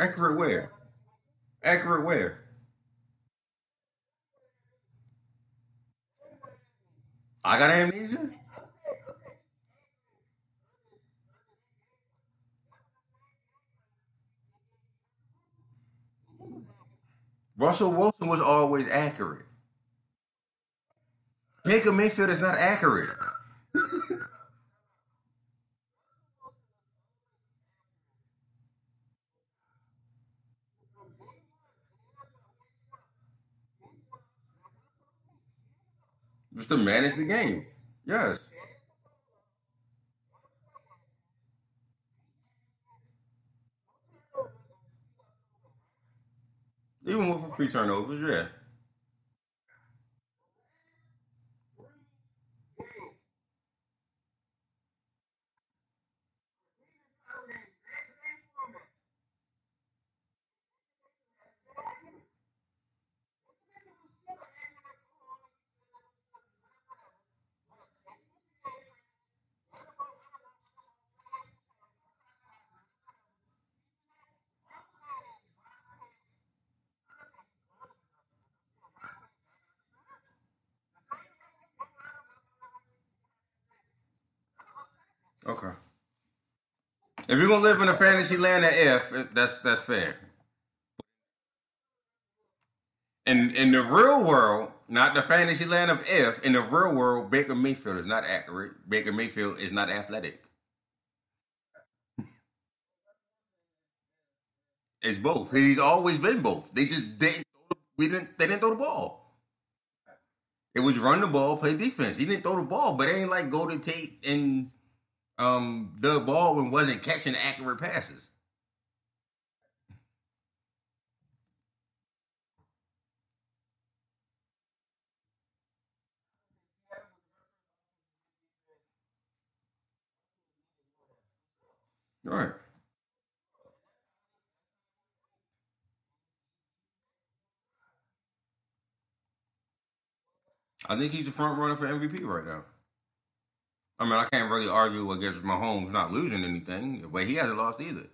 Accurate where? Accurate where? I got amnesia? Russell Wilson was always accurate. Baker Mayfield is not accurate. Just to manage the game. Yes. Even with free turnovers, yeah. Okay. If you're gonna live in a fantasy land of if, that's that's fair. In in the real world, not the fantasy land of if, in the real world, Baker Mayfield is not accurate. Baker Mayfield is not athletic. It's both. He's always been both. They just didn't. We didn't. They didn't throw the ball. It was run the ball, play defense. He didn't throw the ball, but it ain't like go to Tate and um Doug Baldwin wasn't catching accurate passes. Right. I think he's the front runner for MVP right now. I mean, I can't really argue against Mahomes not losing anything, but he hasn't lost either.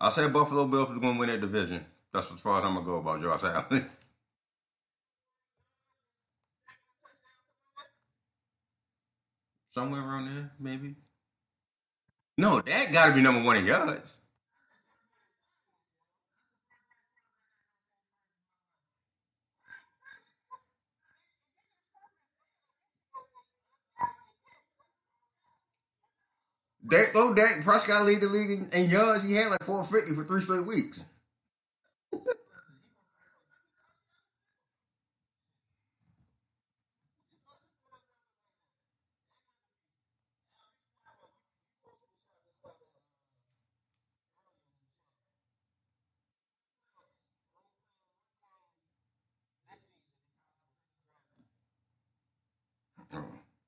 I say Buffalo Bills is going to win that division. That's as far as I'm going to go about Josh Allen. Somewhere around there, maybe. No, that got to be number one in yards. Dak, oh, Dak Prescott got lead the league in, in yards. He had like 450 for three straight weeks.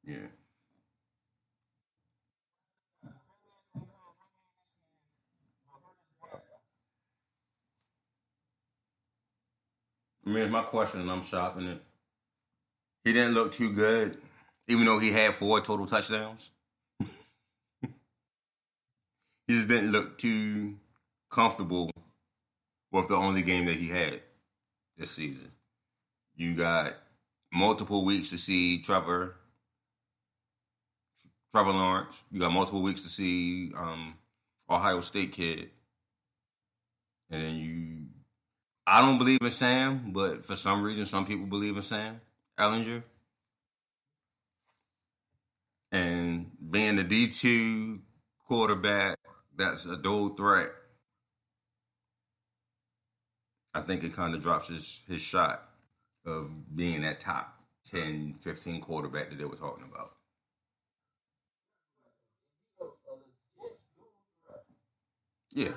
Yeah. It's my question, and I'm shopping it. He didn't look too good, even though he had four total touchdowns. he just didn't look too comfortable with the only game that he had this season. You got multiple weeks to see Trevor, Trevor Lawrence. You got multiple weeks to see um, Ohio State kid, and then you I don't believe in Sam, but for some reason, some people believe in Sam Ehlinger. And being the D2 quarterback, that's a dual threat. I think it kind of drops his, his shot of being that top 10, 15 quarterback that they were talking about. Yeah.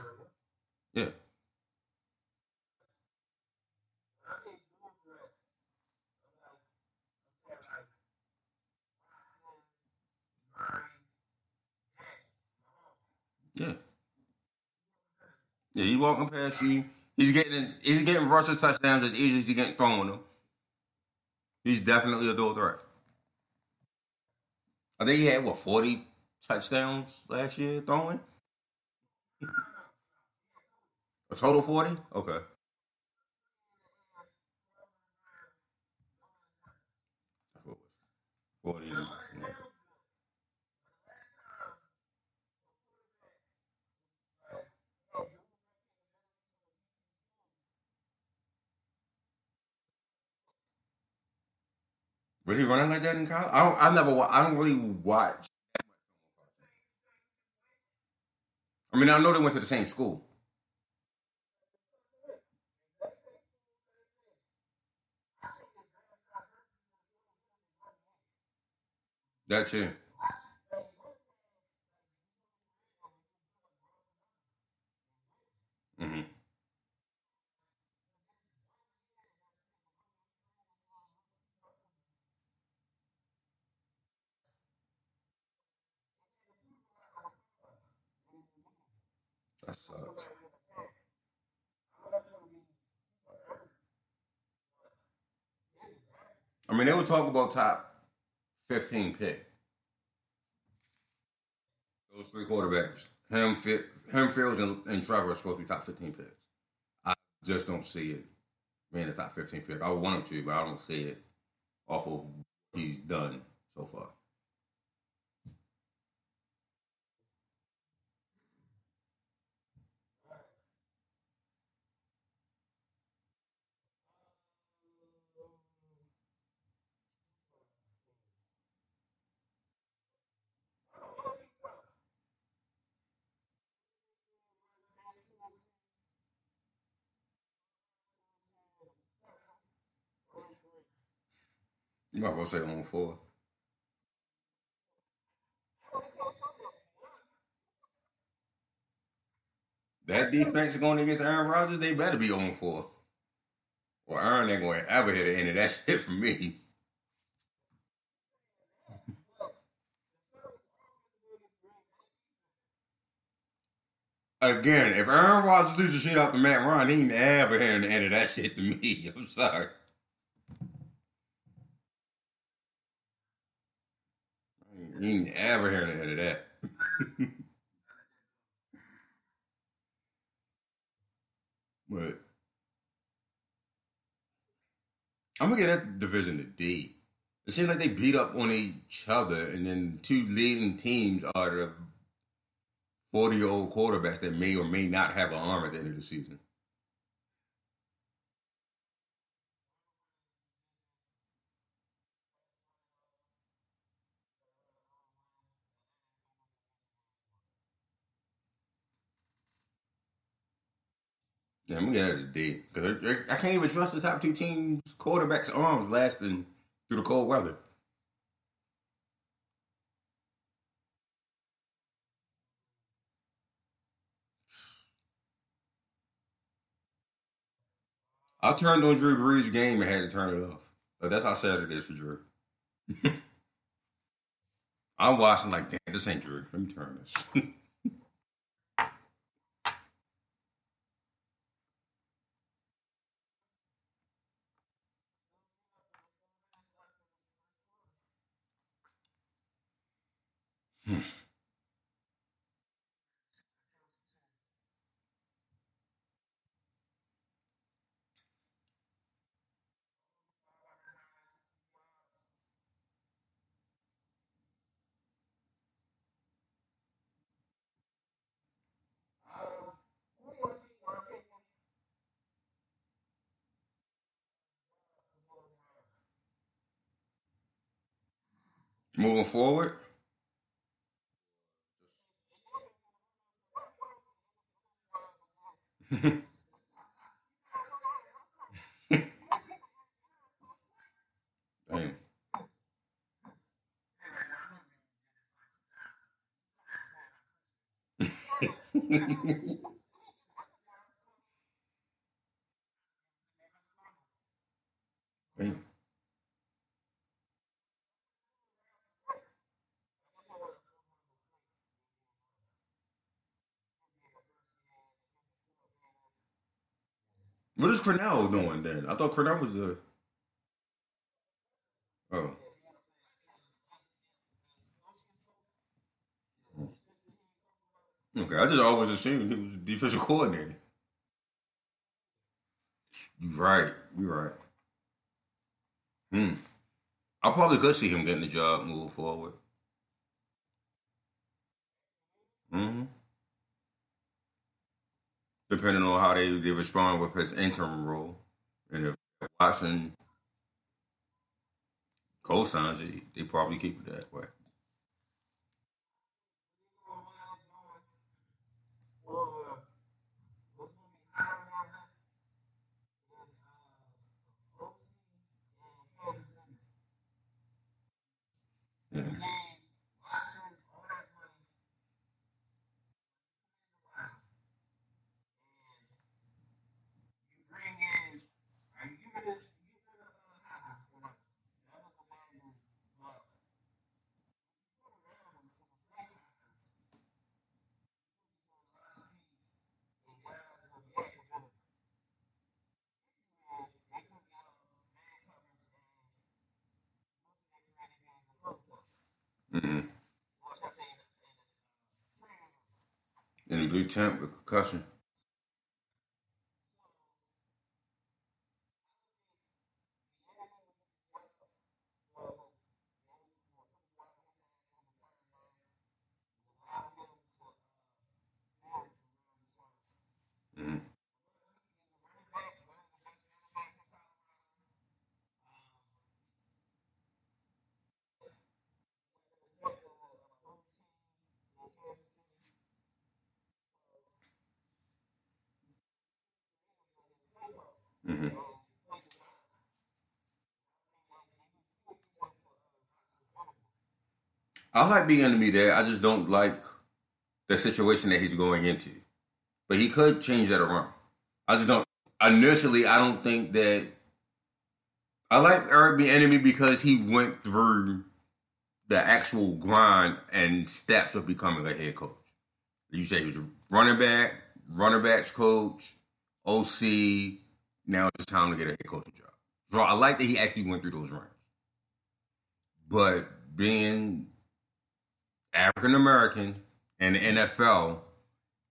Yeah. Yeah, he's walking past you. He's getting he's getting rushing touchdowns as easy as he getting throwing them. He's definitely a dual threat. I think he had what forty touchdowns last year throwing. A total forty. Okay. Forty. Was he running like that in college? I don't. I never. I don't really watch. I mean, I know they went to the same school. That too. hmm That sucks. I mean, they were talking about top fifteen pick. Those three quarterbacks, him, him, Fields, and, and Trevor are supposed to be top fifteen picks. I just don't see it. being the top 15 pick. I want him to, but I don't see it off of what he's done so far. You might well say on four. That defense going against Aaron Rodgers, they better be on four. Or Aaron ain't going to ever hit the end of that shit for me. Again, if Aaron Rodgers loses shit out to Matt Ryan, he ain't ever hearing the end of that shit to me. I'm sorry. He ain't ever hearing the end of that. but I'm gonna get that division to D. It seems like they beat up on each other, and then two leading teams are the 40 year old quarterbacks that may or may not have an arm at the end of the season. Yeah, I'm gonna get it a D because I can't even trust the top two teams' quarterbacks' arms lasting through the cold weather. I turned on Drew Brees' game and had to turn it off. But that's how sad it is for Drew. I'm watching like, damn, this ain't Drew. Let me turn this. Moving forward, damn. What is Crennel doing then? I thought Crennel was the. Oh. Okay, I just always assumed he was defensive coordinator. You're right. You're right. Hmm. I probably could see him getting the job moving forward. hmm Depending on how they, they respond with his interim role. And if Watson co-signs it, they probably keep it that way. Yeah. Hmm And the blue tent with concussion. hmm I like Bieniemy there. I just don't like the situation that he's going into. But he could change that around. I just don't. Initially, I don't think that. I like Eric Bieniemy because he went through the actual grind and steps of becoming a head coach. You say he was a running back, running backs coach, OC. Now it's time to get a head coaching job. So I like that he actually went through those ranks. But being African American and the NFL,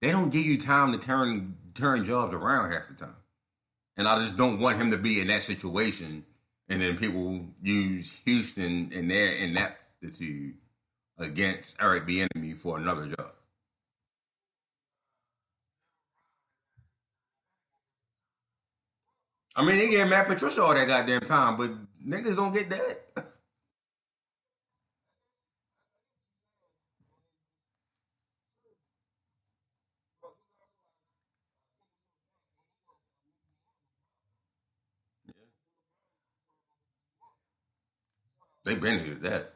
they don't give you time to turn turn jobs around half the time. And I just don't want him to be in that situation and then people use Houston and their ineptitude against Eric Bieniemy for another job. I mean, they gave Matt Patricia all that goddamn time, but niggas don't get that. They been here that.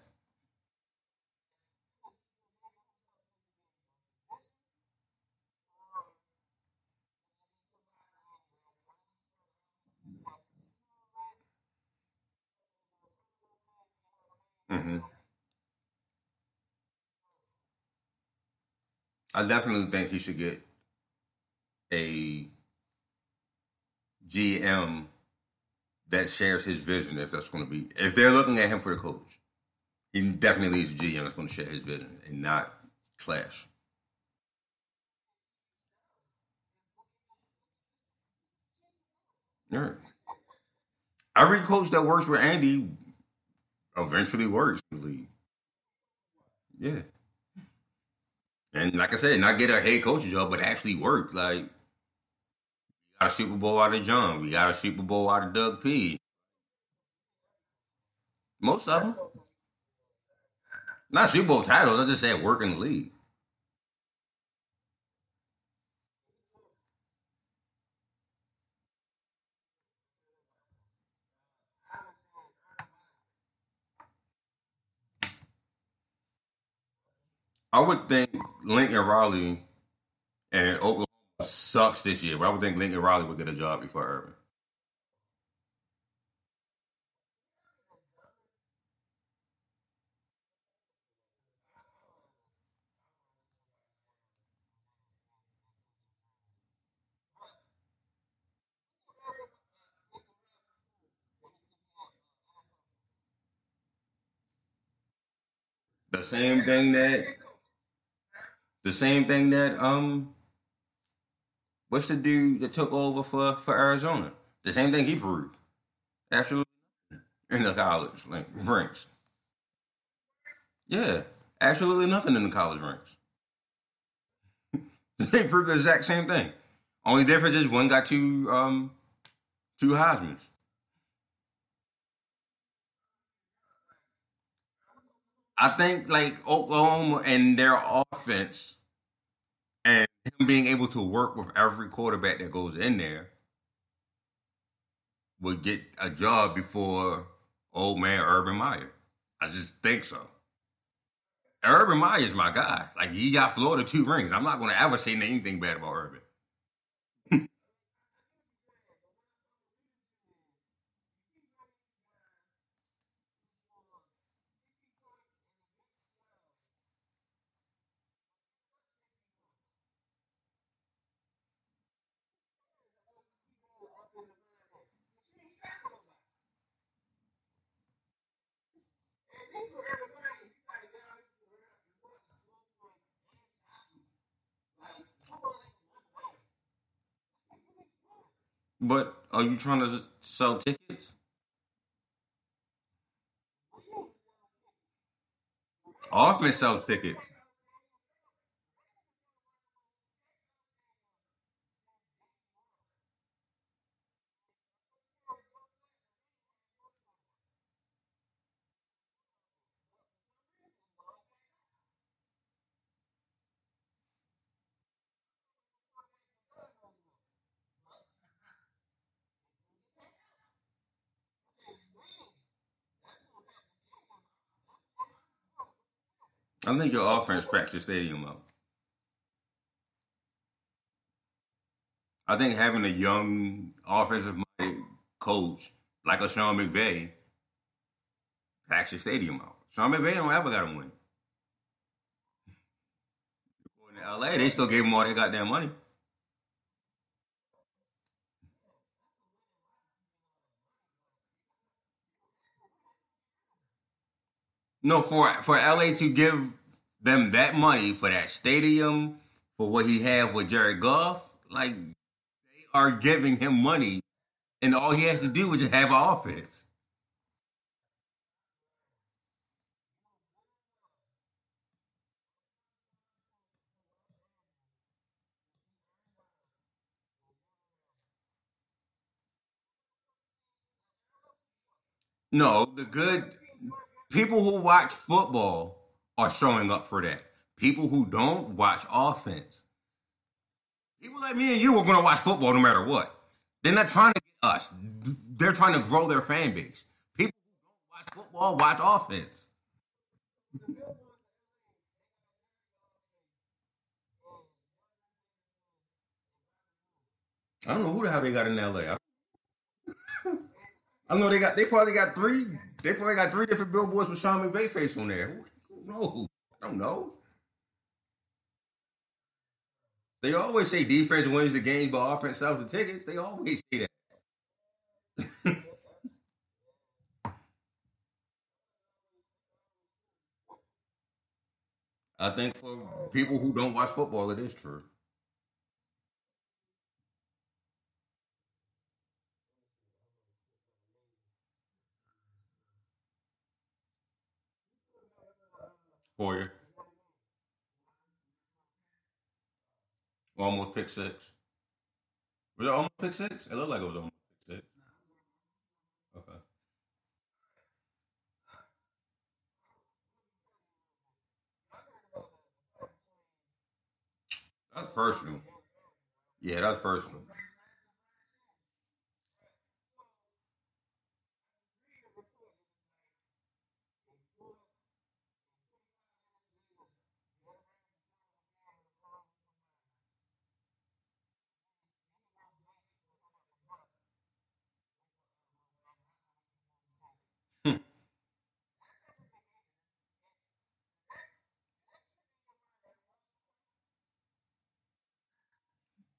hmm I definitely think he should get a GM that shares his vision. If that's going to be, if they're looking at him for the coach, he definitely needs a GM that's going to share his vision and not clash. Yeah. Every coach that works with Andy eventually works in the league. Yeah. And like I said, not get a head coaching job, but actually work. Like, got a Super Bowl out of John. We got a Super Bowl out of Doug P. Most of them. Not Super Bowl titles. I just said work in the league. I would think Lincoln Riley and Oklahoma sucks this year, but I would think Lincoln Riley would get a job before Urban. The same thing that the same thing that um what's the dude that took over for for Arizona? The same thing he proved. Absolutely in the college like ranks. Yeah. Absolutely nothing in the college ranks. they proved the exact same thing. Only difference is one got two um two Heisman's. I think like Oklahoma and their offense and him being able to work with every quarterback that goes in there would get a job before old man Urban Meyer. I just think so. Urban Meyer is my guy. Like he got Florida two rings. I'm not going to ever say anything bad about Urban. But are you trying to sell tickets? Offense sells tickets. I think your offense cracks your stadium up. I think having a young offensive minded coach like a Sean McVay cracks your stadium out. Sean McVay don't ever got to win. To LA, they still gave him all their goddamn money. No, for for LA to give them that money for that stadium, for what he had with Jared Goff, like they are giving him money, and all he has to do is just have an offense. No, the good people who watch football are showing up for that. People who don't watch offense. People like me and you are going to watch football no matter what. They're not trying to get us. They're trying to grow their fan base. People who don't watch football watch offense. I don't know who the hell they got in LA. I, know they got. They probably got three. They probably got three different billboards with Sean McVay face on there. Who? I don't know. They always say defense wins the game, but offense sells the tickets. They always say that. I think for people who don't watch football, it is true. Hoyer almost pick six. Was it almost pick six? It looked like it was almost pick six. Okay, that's personal. Yeah, that's personal.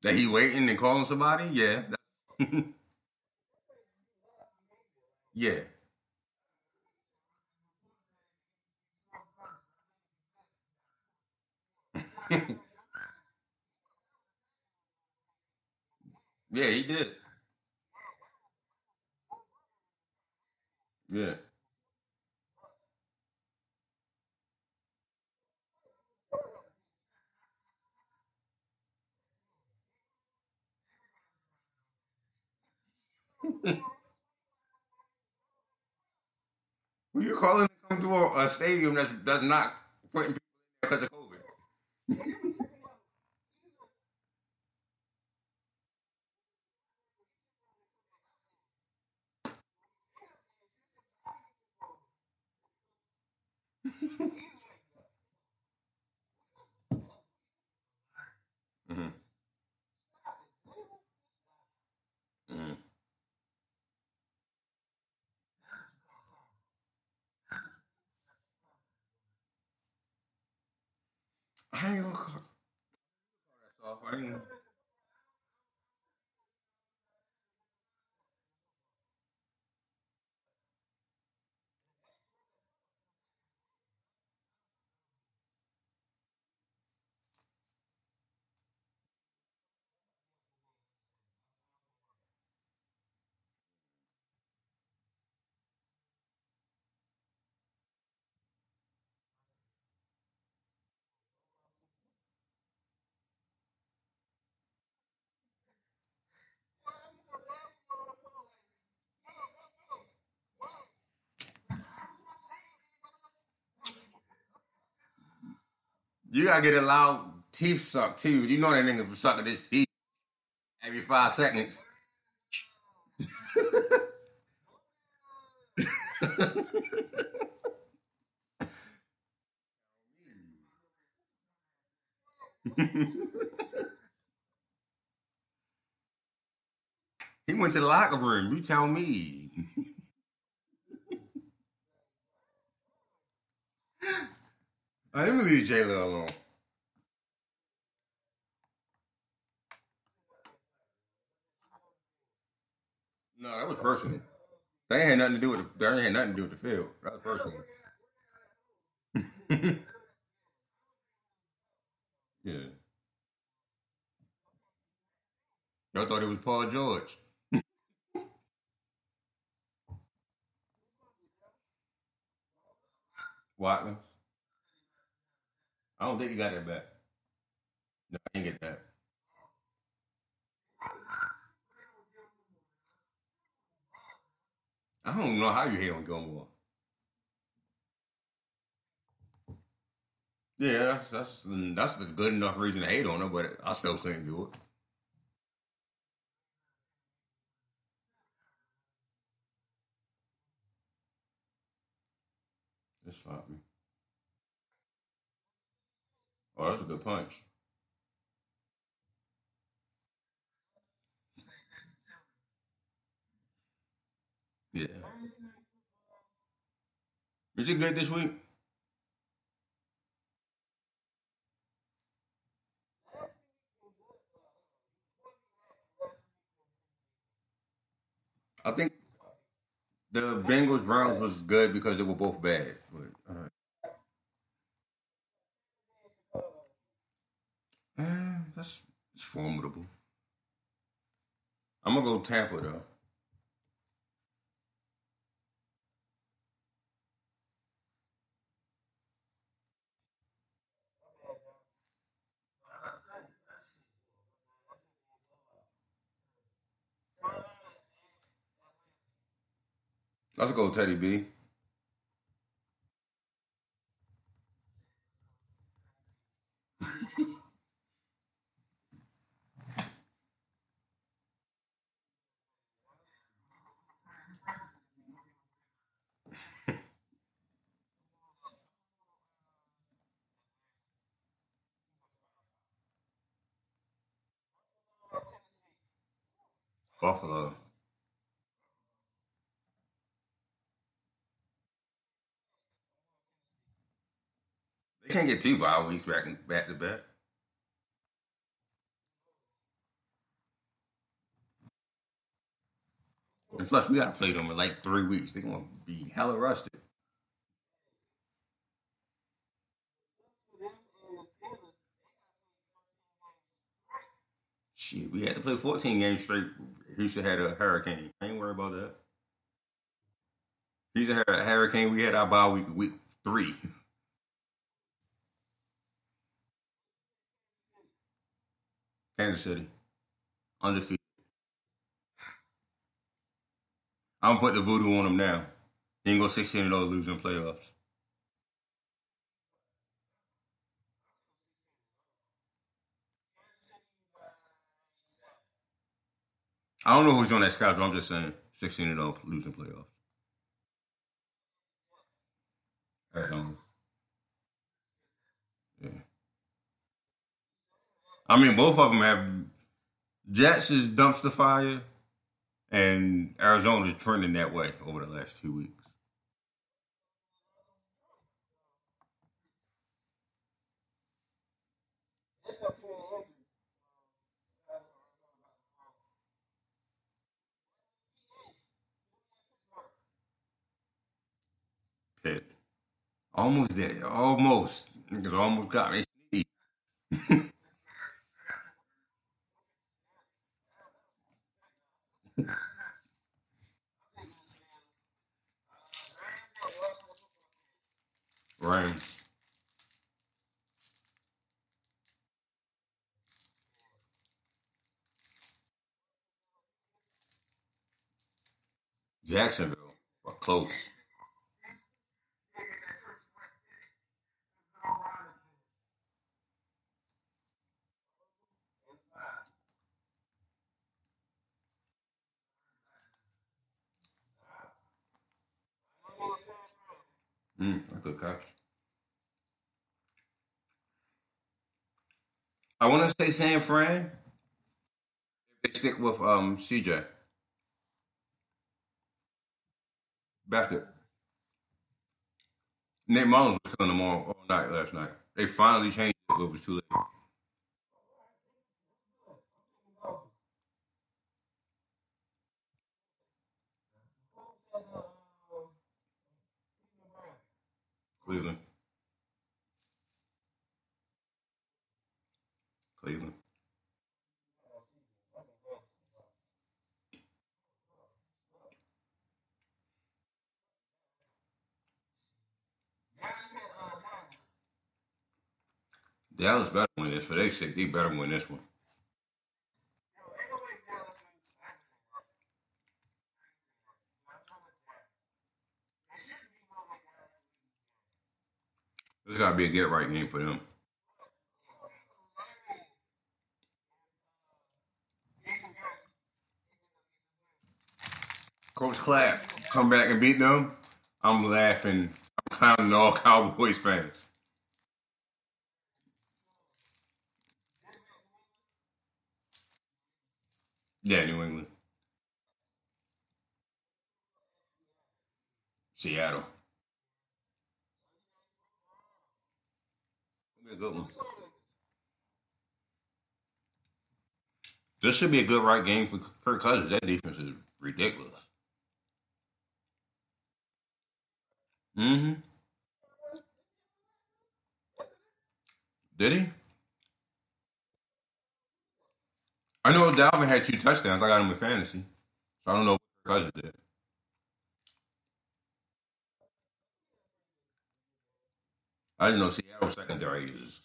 That he waiting and calling somebody? Yeah, yeah, yeah. He did. Yeah. Who you calling to come to a, a stadium that's that's not putting people in there because of COVID? hmm hmm I ain't gonna call that off. You gotta get a loud teeth suck too. You know that nigga for sucking his teeth every five seconds. he went to the locker room. You tell me. I didn't leave Jayla alone. No, that was personal. That ain't had nothing to do with the, that ain't had nothing to do with the field. That was personal. yeah. Y'all thought it was Paul George. Watkins. I don't think he got that back. No, I didn't get that. I don't know how you hate on Gilmore. Yeah, that's that's that's a good enough reason to hate on her, but I still couldn't do it. Slapped me. Oh, that's a good punch. Yeah. Is it good this week? I think the Bengals Browns was good because they were both bad. But, all right. Eh, that's it's formidable. I'm gonna go Tampa though. Let's go Teddy B. Buffalo. They can't get two bye weeks back in, back to back. And plus, we gotta play them in like three weeks. They're gonna be hella rusted. Shit, we had to play 14 games straight. Houston had a hurricane. I ain't worried about that. Houston had a hurricane. We had our bye week week three. Kansas City. Undefeated. I'm putting the voodoo on them now. They ain't go 16 0 losing playoffs. I don't know who's on that schedule. I'm just saying 16 and 0 losing playoffs. Yeah. I mean, both of them have. Jets is dumpster fire, and Arizona is trending that way over the last two weeks. Pitt. Almost there. Almost. Niggas almost got me. Rams. Jacksonville. But close. Mm, good catch. I want to say San Fran. They stick with um CJ. Beathard. Nick Mullens was killing them all, all night last night. They finally changed it, but it was too late. Cleveland. Cleveland. Dallas better win this. For their sake, they better win this one. This got to be a get right game for them. Coach Clapp come back and beat them. I'm laughing. I'm clowning all Cowboys fans. Yeah, New England. Seattle. Be a good one. This should be a good right game for Kirk Cousins. That defense is ridiculous. Mm-hmm. Did he? I know Dalvin had two touchdowns. I got him in fantasy. So I don't know what Kirk Cousins did. I didn't know Seattle secondary is.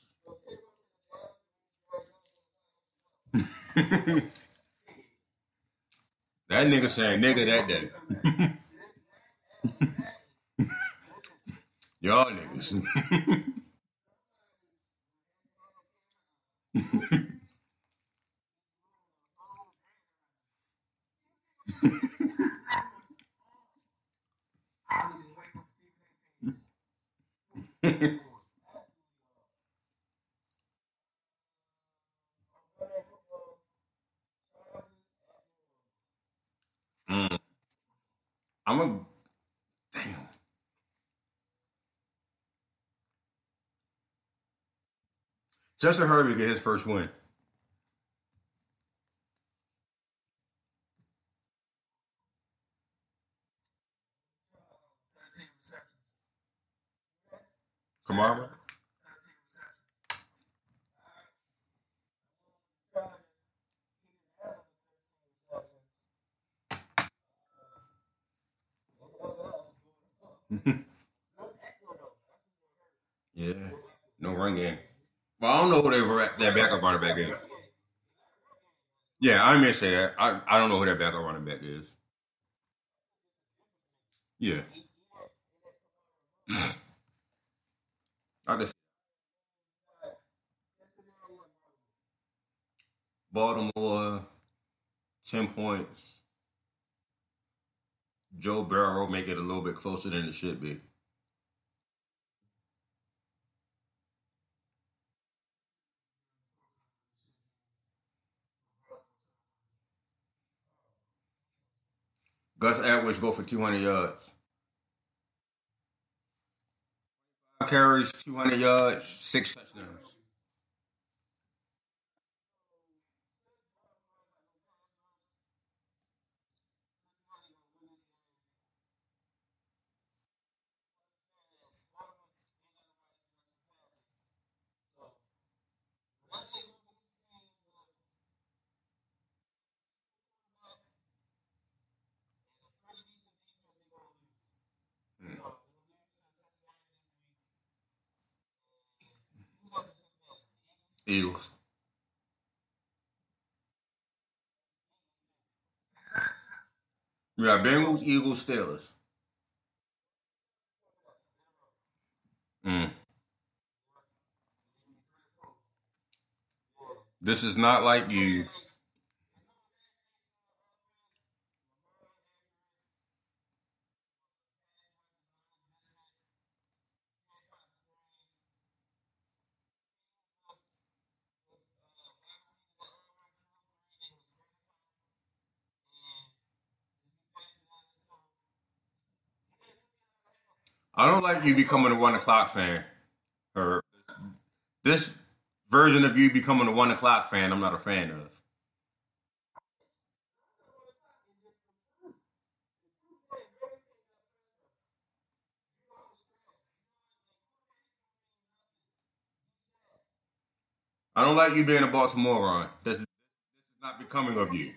that nigga saying nigga that day. Y'all niggas. Mm. I'm a damn. Justin Herbert get his first win. Kamara. Yeah. No run game. Well, I don't know who they that backup running back is. Yeah, I may say that. I, I don't know who that backup running back is. Yeah. I just Baltimore, ten points. Joe Burrow make it a little bit closer than it should be. Gus Edwards go for 200 yards. Carries, 200 yards, six touchdowns. Eagles. We got Bengals, Eagles, Steelers. Mm. This is not like you. I don't like you becoming a one o'clock fan. Or this version of you becoming a one o'clock fan, I'm not a fan of. I don't like you being a Baltimorean. This is, this is not becoming of you.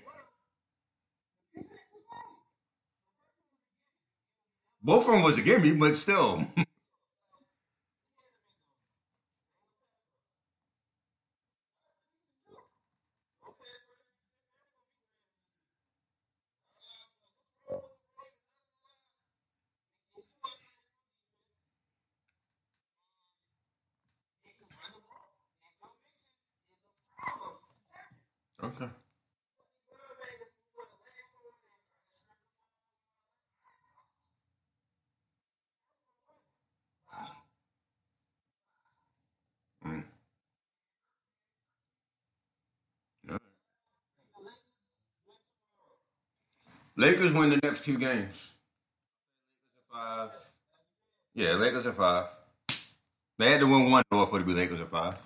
Both of them was a gimme, but still. okay. Mm. Yeah. Lakers win the next two games. Five. Yeah, Lakers are five. They had to win one door for be Lakers at five.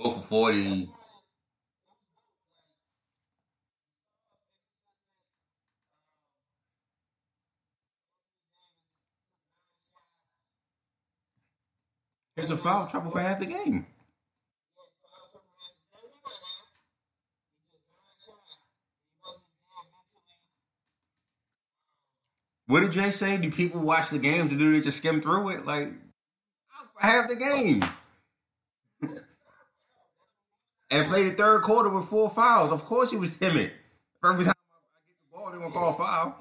Go for forty. Here's a foul trouble for half the game. What did Jay say? Do people watch the games or do they just skim through it? Like half the game. and play the third quarter with four fouls. Of course he was timid. Every time I get the ball, they gonna call a foul.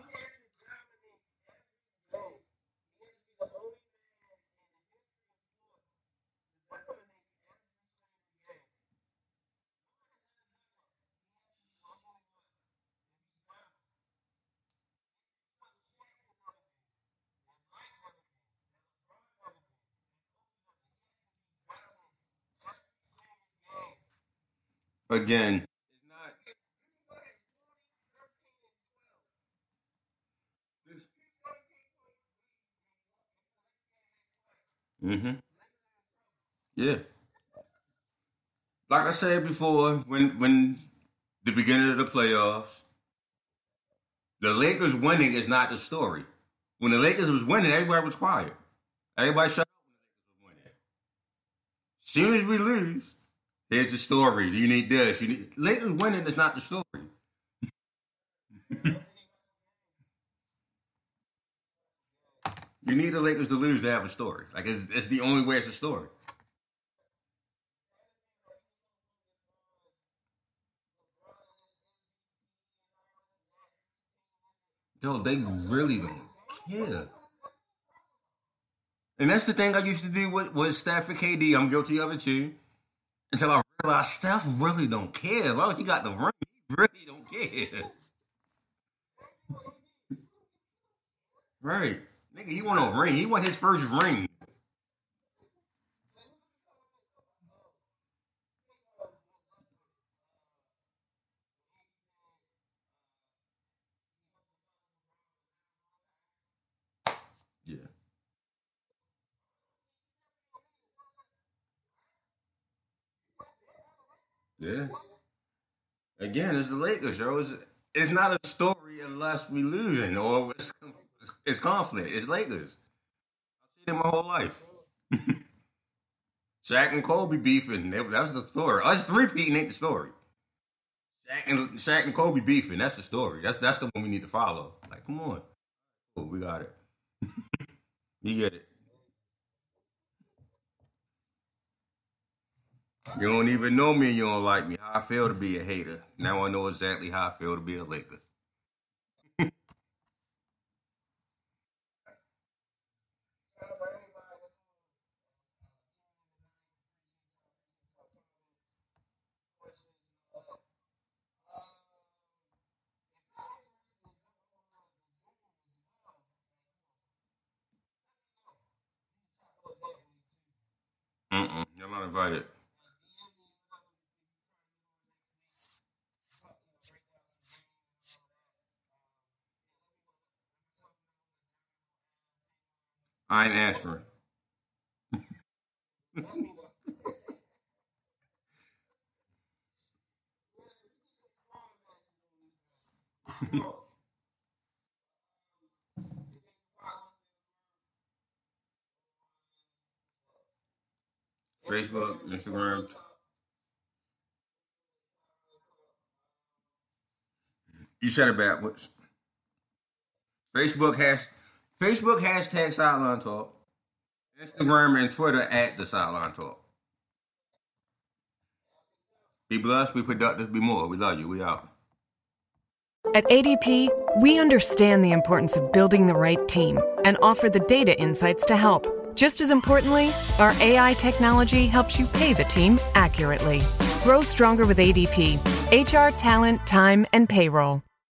Again. Mm-hmm. Yeah. Like I said before, when when the beginning of the playoffs, the Lakers winning is not the story. When the Lakers was winning, everybody was quiet. Everybody shut up when the Lakers was winning. Soon as we lose, here's the story. You need this. You need Lakers winning is not the story. You need the Lakers to lose to have a story. Like it's, it's the only way it's a story. Yo, they really don't care. And that's the thing I used to do with, with and KD. I'm guilty of it too. Until I realized Steph really don't care. As long as he got the ring, he really don't care. Right. Nigga, he want a ring. He want his first ring. Yeah. Yeah. Again, it's the Lakers, yo. It's, it's not a story unless we losing or it's, it's conflict. It's Lakers. I've seen it my whole life. Shaq and Kobe beefing. That that the story. Us three peating ain't the story. Shaq and Shaq and Kobe beefing. That's the story. That's that's the one we need to follow. Like, come on. Oh, we got it. You get it. You don't even know me and you don't like me. How I feel to be a hater. Now I know exactly how I feel to be a Laker. Mm-mm. You're not invited. I ain't answering. Facebook, Instagram. You said it backwards. Facebook has Facebook hashtag Sideline Talk. Instagram and Twitter at the Sideline Talk. Be blessed, be productive, be more. We love you. We out. At ADP, we understand the importance of building the right team and offer the data insights to help. Just as importantly, our AI technology helps you pay the team accurately. Grow stronger with ADP HR, talent, time, and payroll.